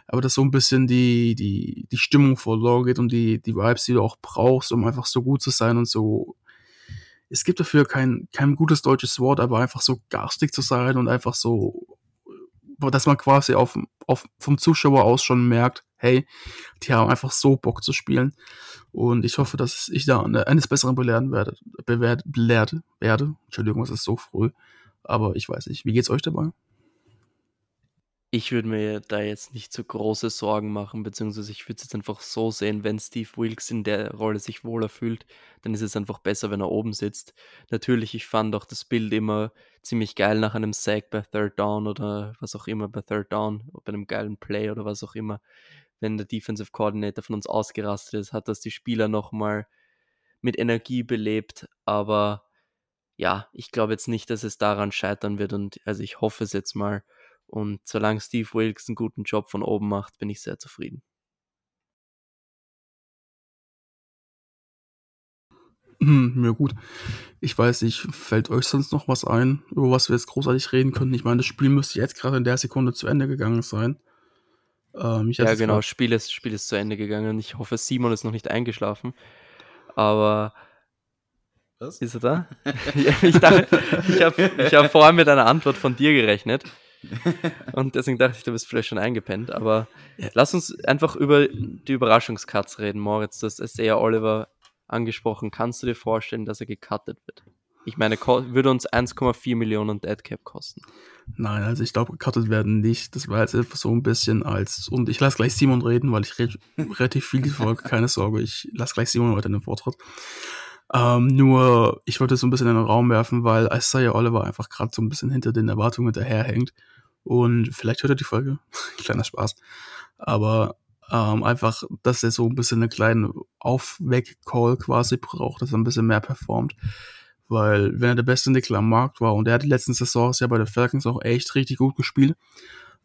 aber dass so ein bisschen die, die, die Stimmung verloren geht und die, die Vibes, die du auch brauchst, um einfach so gut zu sein und so. Es gibt dafür kein, kein gutes deutsches Wort, aber einfach so garstig zu sein und einfach so, dass man quasi auf, auf, vom Zuschauer aus schon merkt, hey, die haben einfach so Bock zu spielen. Und ich hoffe, dass ich da eines Besseren belehren werde, bewährt, belehrt werde. Entschuldigung, es ist so früh. Aber ich weiß nicht. Wie geht's euch dabei? Ich würde mir da jetzt nicht so große Sorgen machen, beziehungsweise ich würde es jetzt einfach so sehen, wenn Steve Wilkes in der Rolle sich wohler fühlt, dann ist es einfach besser, wenn er oben sitzt. Natürlich, ich fand auch das Bild immer ziemlich geil nach einem Sack bei Third Down oder was auch immer bei Third Down, bei einem geilen Play oder was auch immer. Wenn der Defensive Coordinator von uns ausgerastet ist, hat das die Spieler nochmal mit Energie belebt, aber ja, ich glaube jetzt nicht, dass es daran scheitern wird und also ich hoffe es jetzt mal. Und solange Steve Wilkes einen guten Job von oben macht, bin ich sehr zufrieden. Hm, ja gut. Ich weiß nicht, fällt euch sonst noch was ein, über was wir jetzt großartig reden können? Ich meine, das Spiel müsste jetzt gerade in der Sekunde zu Ende gegangen sein. Ähm, ja, genau, das Spiel ist, Spiel ist zu Ende gegangen. Ich hoffe, Simon ist noch nicht eingeschlafen. Aber was? Ist er da? ich ich habe ich hab vorher mit einer Antwort von dir gerechnet. Und deswegen dachte ich, du bist vielleicht schon eingepennt. Aber lass uns einfach über die Überraschungskatz reden, Moritz. Du hast Isaiah Oliver angesprochen. Kannst du dir vorstellen, dass er gecuttet wird? Ich meine, würde uns 1,4 Millionen Deadcap kosten. Nein, also ich glaube, gecuttet werden nicht. Das war jetzt einfach so ein bisschen als. Und ich lasse gleich Simon reden, weil ich rede relativ viel die Folge, keine Sorge. Ich lasse gleich Simon weiter in den Vortritt. Ähm, nur, ich wollte so ein bisschen in den Raum werfen, weil Isaiah Oliver einfach gerade so ein bisschen hinter den Erwartungen hinterherhängt. Und vielleicht hört er die Folge. Kleiner Spaß. Aber ähm, einfach, dass er so ein bisschen einen kleinen Aufweck-Call quasi braucht, dass er ein bisschen mehr performt. Weil, wenn er der beste Nickel am Markt war und er hat die letzten Saisons ja bei der Falcons auch echt richtig gut gespielt,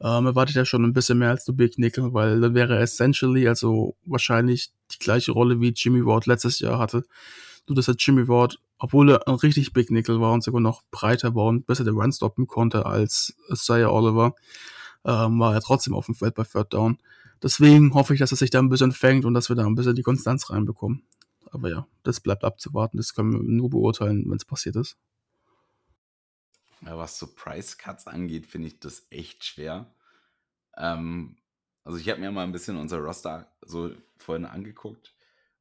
ähm, erwartet er schon ein bisschen mehr als der Big Nickel, weil dann wäre er essentially, also wahrscheinlich die gleiche Rolle wie Jimmy Ward letztes Jahr hatte. Nur, dass er Jimmy Ward, obwohl er ein richtig Big Nickel war und sogar noch breiter war und besser den Run stoppen konnte als Isaiah Oliver, ähm, war er trotzdem auf dem Feld bei Third Down. Deswegen hoffe ich, dass er sich da ein bisschen fängt und dass wir da ein bisschen die Konstanz reinbekommen. Aber ja, das bleibt abzuwarten. Das können wir nur beurteilen, wenn es passiert ist. Ja, was Surprise Cuts angeht, finde ich das echt schwer. Ähm, also ich habe mir mal ein bisschen unser Roster so vorhin angeguckt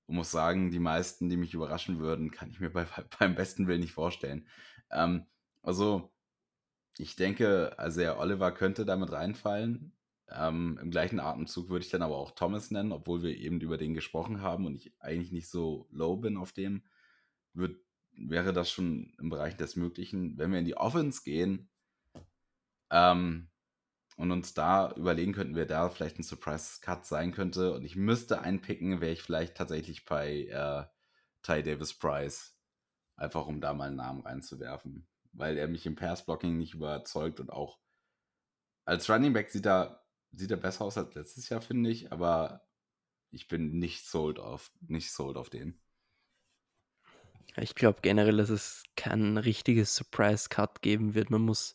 und muss sagen, die meisten, die mich überraschen würden, kann ich mir bei, beim besten Willen nicht vorstellen. Ähm, also ich denke, also der Oliver könnte damit reinfallen. Ähm, Im gleichen Atemzug würde ich dann aber auch Thomas nennen, obwohl wir eben über den gesprochen haben und ich eigentlich nicht so low bin auf dem, wird, wäre das schon im Bereich des Möglichen. Wenn wir in die Offense gehen ähm, und uns da überlegen könnten, wer da vielleicht ein Surprise-Cut sein könnte und ich müsste einpicken, wäre ich vielleicht tatsächlich bei äh, Ty Davis Price, einfach um da mal einen Namen reinzuwerfen, weil er mich im Pass-Blocking nicht überzeugt und auch als Running Back sieht er sieht er besser aus als letztes Jahr, finde ich, aber ich bin nicht sold auf, nicht sold auf den. Ich glaube generell, dass es kein richtiges Surprise-Cut geben wird. Man muss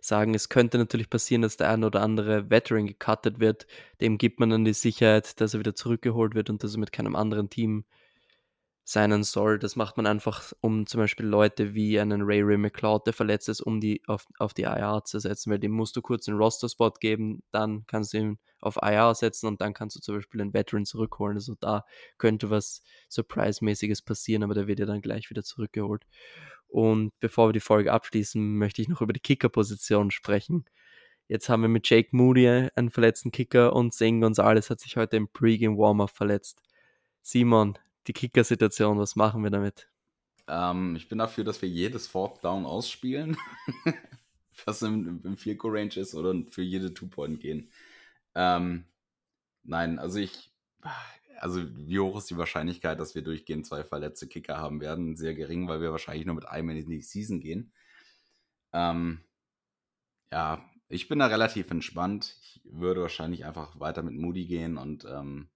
sagen, es könnte natürlich passieren, dass der ein oder andere Veteran gecuttet wird. Dem gibt man dann die Sicherheit, dass er wieder zurückgeholt wird und dass er mit keinem anderen Team sein soll. Das macht man einfach, um zum Beispiel Leute wie einen Ray Ray McLeod, der verletzt ist, um die auf, auf die IR zu setzen, weil dem musst du kurz einen Roster-Spot geben, dann kannst du ihn auf IR setzen und dann kannst du zum Beispiel einen Veteran zurückholen. Also da könnte was Surprise-mäßiges passieren, aber der wird ja dann gleich wieder zurückgeholt. Und bevor wir die Folge abschließen, möchte ich noch über die Kicker-Position sprechen. Jetzt haben wir mit Jake Moody einen verletzten Kicker und Sing Gonzalez hat sich heute im Pre-Game Warm-Up verletzt. Simon, die Kicker-Situation, was machen wir damit? Ähm, ich bin dafür, dass wir jedes Fourth Down ausspielen, was im, im Field Goal Range ist, oder für jede Two-Point gehen. Ähm, nein, also ich, also wie hoch ist die Wahrscheinlichkeit, dass wir durchgehend zwei verletzte Kicker haben werden? Sehr gering, weil wir wahrscheinlich nur mit einem in die Season gehen. Ähm, ja, ich bin da relativ entspannt. Ich würde wahrscheinlich einfach weiter mit Moody gehen und ähm,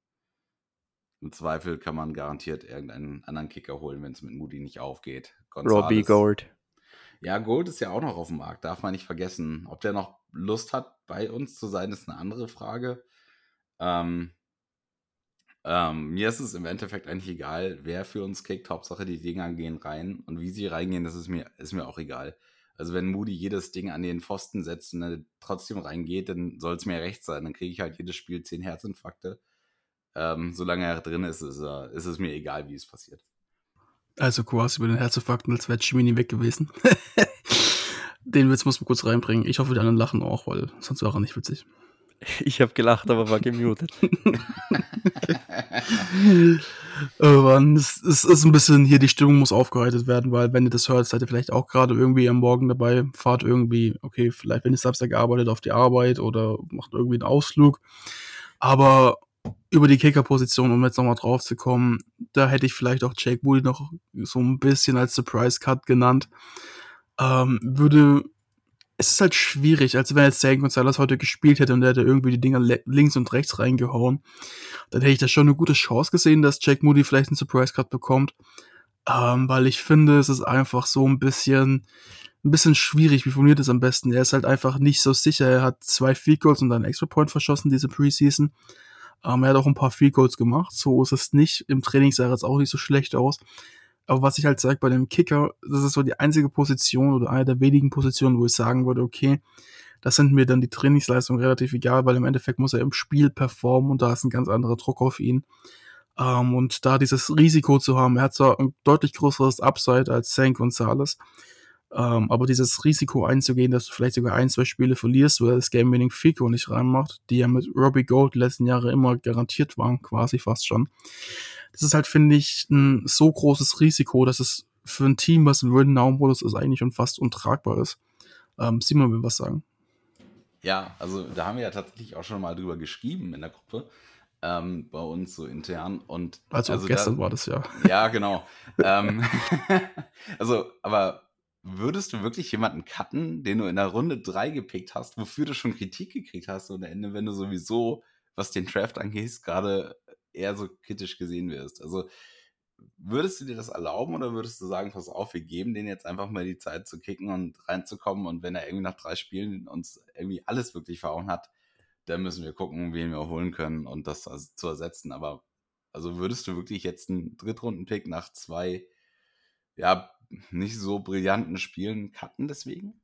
im Zweifel kann man garantiert irgendeinen anderen Kicker holen, wenn es mit Moody nicht aufgeht. Gonzales. Robbie Gold. Ja, Gold ist ja auch noch auf dem Markt, darf man nicht vergessen. Ob der noch Lust hat, bei uns zu sein, ist eine andere Frage. Ähm, ähm, mir ist es im Endeffekt eigentlich egal, wer für uns kickt. Hauptsache, die Dinger gehen rein. Und wie sie reingehen, das ist mir, ist mir auch egal. Also, wenn Moody jedes Ding an den Pfosten setzt und er trotzdem reingeht, dann soll es mir recht sein. Dann kriege ich halt jedes Spiel zehn Herzinfarkte. Ähm, solange er drin ist, ist, uh, ist, es mir egal, wie es passiert. Also quasi über den Herzinfarkt, als wäre Chimini weg gewesen. den Witz muss man kurz reinbringen. Ich hoffe, die anderen lachen auch, weil sonst wäre er nicht witzig. Ich habe gelacht, aber war gemutet. oh Mann, es, es, ist ein bisschen hier, die Stimmung muss aufgeheitert werden, weil wenn ihr das hört, seid ihr vielleicht auch gerade irgendwie am Morgen dabei, fahrt irgendwie, okay, vielleicht wenn ihr Samstag arbeitet, auf die Arbeit oder macht irgendwie einen Ausflug. Aber über die Kicker-Position, um jetzt nochmal drauf zu kommen, da hätte ich vielleicht auch Jake Moody noch so ein bisschen als Surprise-Cut genannt. Ähm, würde, es ist halt schwierig, als wenn jetzt Zane Gonzalez heute gespielt hätte und der hätte irgendwie die Dinger links und rechts reingehauen, dann hätte ich da schon eine gute Chance gesehen, dass Jake Moody vielleicht einen Surprise-Cut bekommt. Ähm, weil ich finde, es ist einfach so ein bisschen, ein bisschen schwierig. Wie formuliert es am besten? Er ist halt einfach nicht so sicher. Er hat zwei Field Goals und einen Extra Point verschossen diese Preseason. Ähm, er hat auch ein paar Field Goals gemacht, so ist es nicht. Im Training sah es auch nicht so schlecht aus. Aber was ich halt sage bei dem Kicker, das ist so die einzige Position oder eine der wenigen Positionen, wo ich sagen würde, okay, das sind mir dann die Trainingsleistungen relativ egal, weil im Endeffekt muss er im Spiel performen und da ist ein ganz anderer Druck auf ihn. Ähm, und da dieses Risiko zu haben, er hat zwar ein deutlich größeres Upside als Sank Gonzalez, ähm, aber dieses Risiko einzugehen, dass du vielleicht sogar ein, zwei Spiele verlierst, weil das Game-Winning Fico nicht reinmacht, die ja mit Robbie Gold letzten Jahre immer garantiert waren, quasi fast schon. Das ist halt, finde ich, ein so großes Risiko, dass es für ein Team, was im Win-Now-Modus ist, eigentlich schon fast untragbar ist. Ähm, Simon will was sagen. Ja, also da haben wir ja tatsächlich auch schon mal drüber geschrieben in der Gruppe. Ähm, bei uns so intern und also, also gestern da, war das ja. Ja, genau. ähm, also, aber würdest du wirklich jemanden cutten, den du in der Runde 3 gepickt hast, wofür du schon Kritik gekriegt hast und am Ende, wenn du sowieso, was den Draft angeht, gerade eher so kritisch gesehen wirst? Also würdest du dir das erlauben oder würdest du sagen, pass auf, wir geben den jetzt einfach mal die Zeit zu kicken und reinzukommen und wenn er irgendwie nach drei Spielen uns irgendwie alles wirklich verhauen hat, dann müssen wir gucken, wen wir holen können und das zu ersetzen. Aber Also würdest du wirklich jetzt einen Drittrunden-Pick nach zwei, ja, nicht so brillanten Spielen cutten deswegen?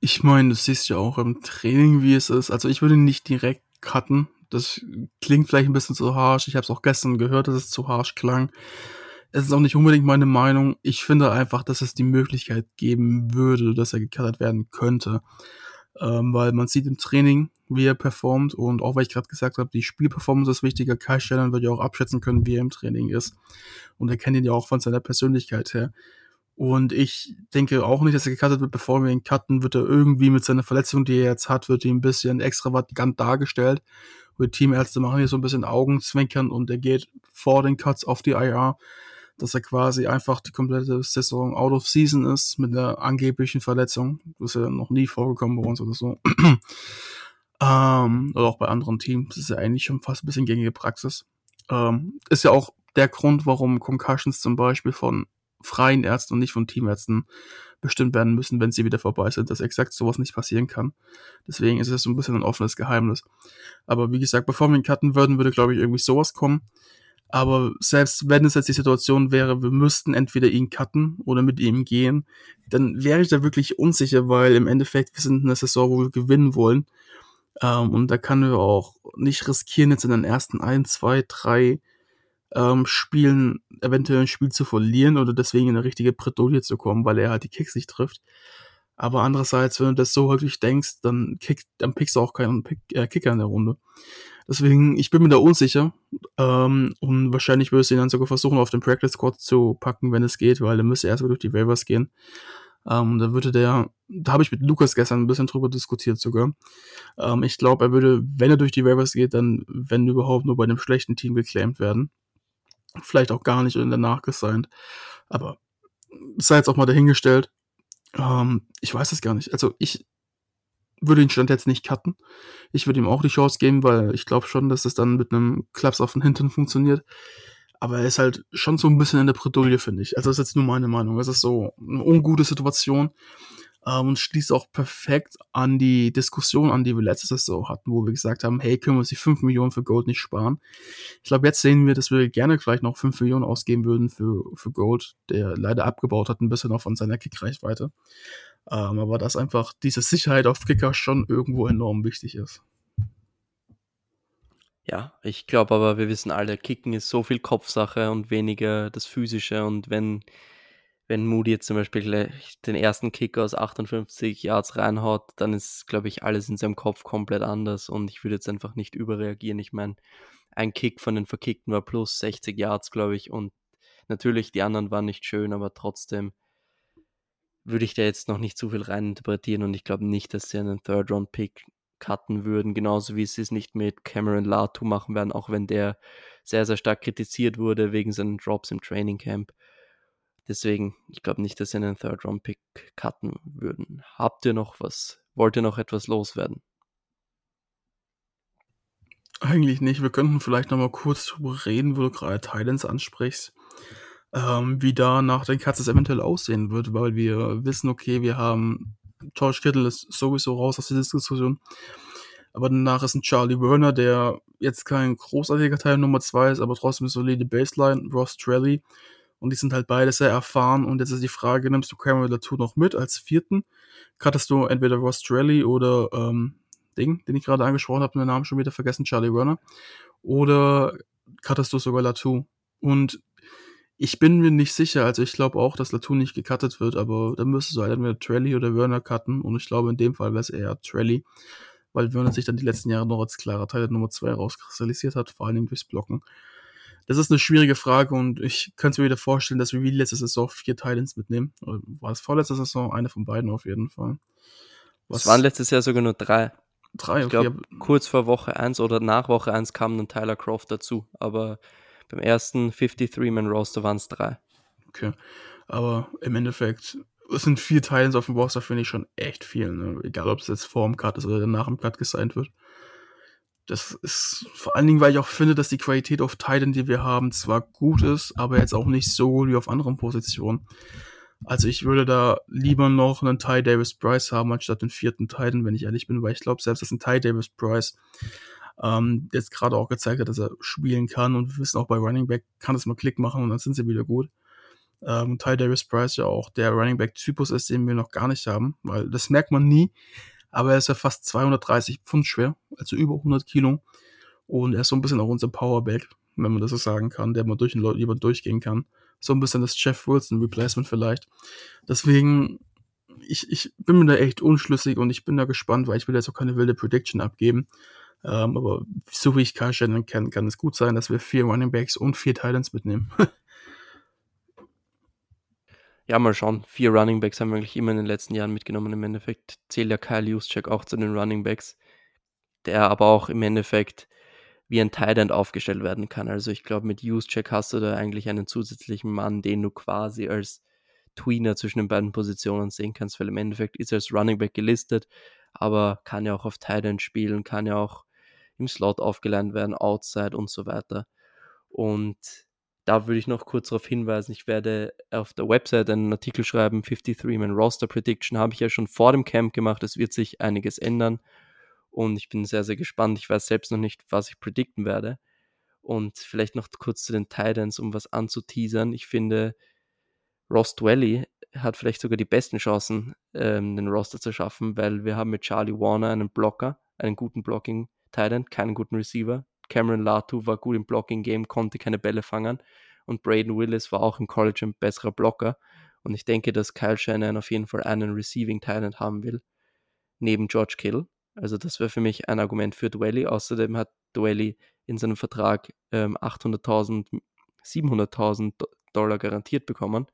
Ich meine, du siehst ja auch im Training, wie es ist. Also ich würde nicht direkt cutten. Das klingt vielleicht ein bisschen zu harsh. Ich habe es auch gestern gehört, dass es zu harsh klang. Es ist auch nicht unbedingt meine Meinung. Ich finde einfach, dass es die Möglichkeit geben würde, dass er gecuttet werden könnte. Ähm, weil man sieht im Training, wie er performt und auch weil ich gerade gesagt habe, die Spielperformance ist wichtiger. Kai Shannon wird ja auch abschätzen können, wie er im Training ist. Und er kennt ihn ja auch von seiner Persönlichkeit her. Und ich denke auch nicht, dass er gecuttet wird, bevor wir ihn cutten, wird er irgendwie mit seiner Verletzung, die er jetzt hat, wird ihm ein bisschen extravagant dargestellt. Die Teamärzte machen hier so ein bisschen Augenzwinkern und er geht vor den Cuts auf die IR, dass er quasi einfach die komplette Saison out of season ist mit der angeblichen Verletzung. Das ist ja noch nie vorgekommen bei uns oder so. ähm, oder auch bei anderen Teams. Das ist ja eigentlich schon fast ein bisschen gängige Praxis. Ähm, ist ja auch der Grund, warum Concussions zum Beispiel von freien Ärzten und nicht von Teamärzten bestimmt werden müssen, wenn sie wieder vorbei sind, dass exakt sowas nicht passieren kann. Deswegen ist es so ein bisschen ein offenes Geheimnis. Aber wie gesagt, bevor wir ihn cutten würden, würde, glaube ich, irgendwie sowas kommen. Aber selbst wenn es jetzt die Situation wäre, wir müssten entweder ihn cutten oder mit ihm gehen, dann wäre ich da wirklich unsicher, weil im Endeffekt wir sind in einer Saison, wo wir gewinnen wollen. Ähm, und da kann wir auch nicht riskieren, jetzt in den ersten ein, zwei, drei ähm, Spielen eventuell ein Spiel zu verlieren oder deswegen in eine richtige Bredouille zu kommen, weil er halt die Kicks nicht trifft. Aber andererseits, wenn du das so wirklich denkst, dann, kick, dann pickst du auch keinen Pick, äh, Kicker in der Runde. Deswegen, ich bin mir da unsicher. Ähm, und wahrscheinlich würde ich ihn dann sogar versuchen, auf den Practice Squad zu packen, wenn es geht, weil er müsste erstmal durch die Waivers gehen. Ähm, da würde der, da habe ich mit Lukas gestern ein bisschen drüber diskutiert sogar. Ähm, ich glaube, er würde, wenn er durch die Waivers geht, dann, wenn überhaupt, nur bei einem schlechten Team geclaimed werden. Vielleicht auch gar nicht in der nachgesigned. Aber sei jetzt auch mal dahingestellt. Ähm, ich weiß es gar nicht. Also ich würde den Stand jetzt nicht cutten. Ich würde ihm auch die Chance geben, weil ich glaube schon, dass es dann mit einem Klaps auf den Hintern funktioniert. Aber er ist halt schon so ein bisschen in der Bredouille, finde ich. Also das ist jetzt nur meine Meinung. Es ist so eine ungute Situation ähm, und schließt auch perfekt an die Diskussion an, die wir letztes Saison hatten, wo wir gesagt haben, hey, können wir uns die 5 Millionen für Gold nicht sparen? Ich glaube, jetzt sehen wir, dass wir gerne vielleicht noch 5 Millionen ausgeben würden für, für Gold, der leider abgebaut hat, ein bisschen noch von seiner Kickreichweite. Ähm, aber dass einfach diese Sicherheit auf Kicker schon irgendwo enorm wichtig ist. Ja, ich glaube aber, wir wissen alle, Kicken ist so viel Kopfsache und weniger das Physische. Und wenn wenn Moody jetzt zum Beispiel gleich den ersten Kick aus 58 Yards reinhaut, dann ist, glaube ich, alles in seinem Kopf komplett anders und ich würde jetzt einfach nicht überreagieren. Ich meine, ein Kick von den Verkickten war plus 60 Yards, glaube ich, und natürlich die anderen waren nicht schön, aber trotzdem würde ich da jetzt noch nicht zu viel reininterpretieren und ich glaube nicht, dass sie einen Third-Round-Pick cutten würden, genauso wie sie es nicht mit Cameron Latu machen werden, auch wenn der sehr, sehr stark kritisiert wurde wegen seinen Drops im Training Camp. Deswegen, ich glaube nicht, dass sie einen Third-Round-Pick cutten würden. Habt ihr noch was? Wollt ihr noch etwas loswerden? Eigentlich nicht. Wir könnten vielleicht noch mal kurz drüber reden, wo du gerade Titans ansprichst. Ähm, wie da nach den Cuts es eventuell aussehen wird, weil wir wissen, okay, wir haben George Kittle ist sowieso raus aus der Diskussion. Aber danach ist ein Charlie Werner, der jetzt kein großartiger Teil Nummer 2 ist, aber trotzdem solide Baseline. Ross Trelly, und die sind halt beide sehr erfahren. Und jetzt ist die Frage, nimmst du Cameron dazu noch mit als vierten? Cuttest du entweder Ross Strelly oder ähm, Ding, den ich gerade angesprochen habe, den Namen schon wieder vergessen, Charlie Werner. Oder cuttest du sogar Latu? Und ich bin mir nicht sicher, also ich glaube auch, dass Latu nicht gecuttet wird, aber dann müsstest du halt entweder Trelly oder Werner cutten. Und ich glaube, in dem Fall wäre es eher Trelly, weil Werner sich dann die letzten Jahre noch als klarer Teil der Nummer 2 rauskristallisiert hat, vor allem durchs Blocken das ist eine schwierige Frage und ich könnte mir wieder vorstellen, dass wir wie letzte Saison vier Titans mitnehmen. Oder war es vorletzte Saison? Eine von beiden auf jeden Fall. Was es waren letztes Jahr sogar nur drei. Drei, okay. Ich glaube, kurz vor Woche 1 oder nach Woche 1 kam dann Tyler Croft dazu. Aber beim ersten 53-Man-Roster waren es drei. Okay. Aber im Endeffekt, es sind vier Titans auf dem Roster, finde ich schon echt viel. Ne? Egal, ob es jetzt vor dem Cut ist oder nach dem Cut gesigned wird. Das ist vor allen Dingen, weil ich auch finde, dass die Qualität auf Titan, die wir haben, zwar gut ist, aber jetzt auch nicht so gut wie auf anderen Positionen. Also ich würde da lieber noch einen Ty Davis Price haben, anstatt den vierten Titan, wenn ich ehrlich bin, weil ich glaube, selbst dass ein Ty Davis Price ähm, jetzt gerade auch gezeigt hat, dass er spielen kann. Und wir wissen auch bei Running Back kann es mal Klick machen und dann sind sie wieder gut. Ähm, Ty Davis Price ja auch der Running Back Typus ist, den wir noch gar nicht haben, weil das merkt man nie. Aber er ist ja fast 230 Pfund schwer, also über 100 Kilo. Und er ist so ein bisschen auch unser Powerback, wenn man das so sagen kann, der mal durch den jemand durchgehen kann. So ein bisschen das Jeff Wilson Replacement vielleicht. Deswegen, ich, ich bin mir da echt unschlüssig und ich bin da gespannt, weil ich will jetzt auch keine wilde Prediction abgeben. Ähm, aber so wie ich Kyle Shannon kenne, kann es gut sein, dass wir vier Running Backs und vier Titans mitnehmen. ja, mal schauen. Vier Running Backs haben wir eigentlich immer in den letzten Jahren mitgenommen. Im Endeffekt zählt ja Kyle Juszczyk auch zu den Running Backs, der aber auch im Endeffekt wie ein Tight aufgestellt werden kann. Also ich glaube, mit Juszczyk hast du da eigentlich einen zusätzlichen Mann, den du quasi als Tweener zwischen den beiden Positionen sehen kannst, weil im Endeffekt ist er als Running Back gelistet, aber kann ja auch auf Tight spielen, kann ja auch im Slot aufgelernt werden, Outside und so weiter. Und da würde ich noch kurz darauf hinweisen, ich werde auf der Website einen Artikel schreiben, 53-Man Roster Prediction, habe ich ja schon vor dem Camp gemacht, es wird sich einiges ändern und ich bin sehr, sehr gespannt. Ich weiß selbst noch nicht, was ich predikten werde. Und vielleicht noch kurz zu den Titans, um was anzuteasern. Ich finde, Ross Dwelly hat vielleicht sogar die besten Chancen, ähm, den Roster zu schaffen, weil wir haben mit Charlie Warner einen Blocker, einen guten Blocking Titan, keinen guten Receiver. Cameron Latu war gut im Blocking-Game, konnte keine Bälle fangen. Und Braden Willis war auch im College ein besserer Blocker. Und ich denke, dass Kyle Shannon auf jeden Fall einen Receiving Titan haben will, neben George Kittle. Also das wäre für mich ein Argument für Dwelly. Außerdem hat Dwelly in seinem Vertrag ähm, 800.000, 700.000 Dollar garantiert bekommen,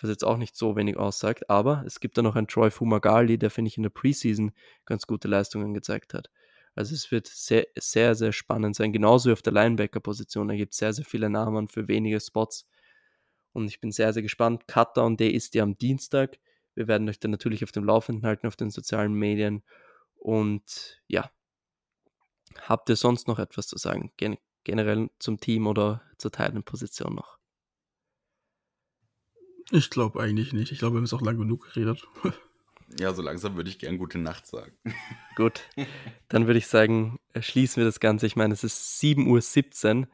was jetzt auch nicht so wenig aussagt. Aber es gibt da noch einen Troy Fumagalli, der, finde ich, in der Preseason ganz gute Leistungen gezeigt hat. Also es wird sehr, sehr, sehr spannend sein. Genauso wie auf der Linebacker-Position. Da gibt es sehr, sehr viele Namen für wenige Spots. Und ich bin sehr, sehr gespannt. Und Day ist ja am Dienstag. Wir werden euch dann natürlich auf dem Laufenden halten auf den sozialen Medien. Und ja, habt ihr sonst noch etwas zu sagen? Gen generell zum Team oder zur teilenden Position noch? Ich glaube eigentlich nicht. Ich glaube, wir haben es auch lang genug geredet. Ja, so langsam würde ich gern gute Nacht sagen. Gut, dann würde ich sagen, äh, schließen wir das Ganze. Ich meine, es ist 7.17 Uhr.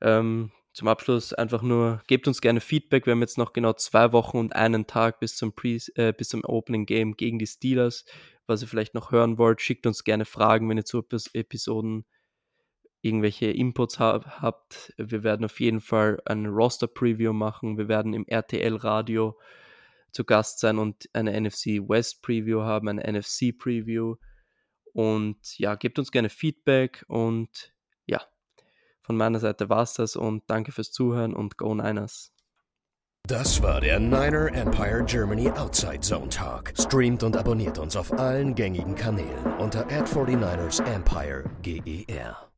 Ähm, zum Abschluss einfach nur, gebt uns gerne Feedback. Wir haben jetzt noch genau zwei Wochen und einen Tag bis zum, Pre äh, bis zum Opening Game gegen die Steelers. Was ihr vielleicht noch hören wollt, schickt uns gerne Fragen, wenn ihr zu Episoden irgendwelche Inputs ha habt. Wir werden auf jeden Fall ein Roster-Preview machen. Wir werden im RTL-Radio zu Gast sein und eine NFC West Preview haben, eine NFC Preview. Und ja, gebt uns gerne Feedback und ja, von meiner Seite war es das und danke fürs Zuhören und Go Niners. Das war der Niner Empire Germany Outside Zone Talk. Streamt und abonniert uns auf allen gängigen Kanälen unter ad 49 ersempire GER.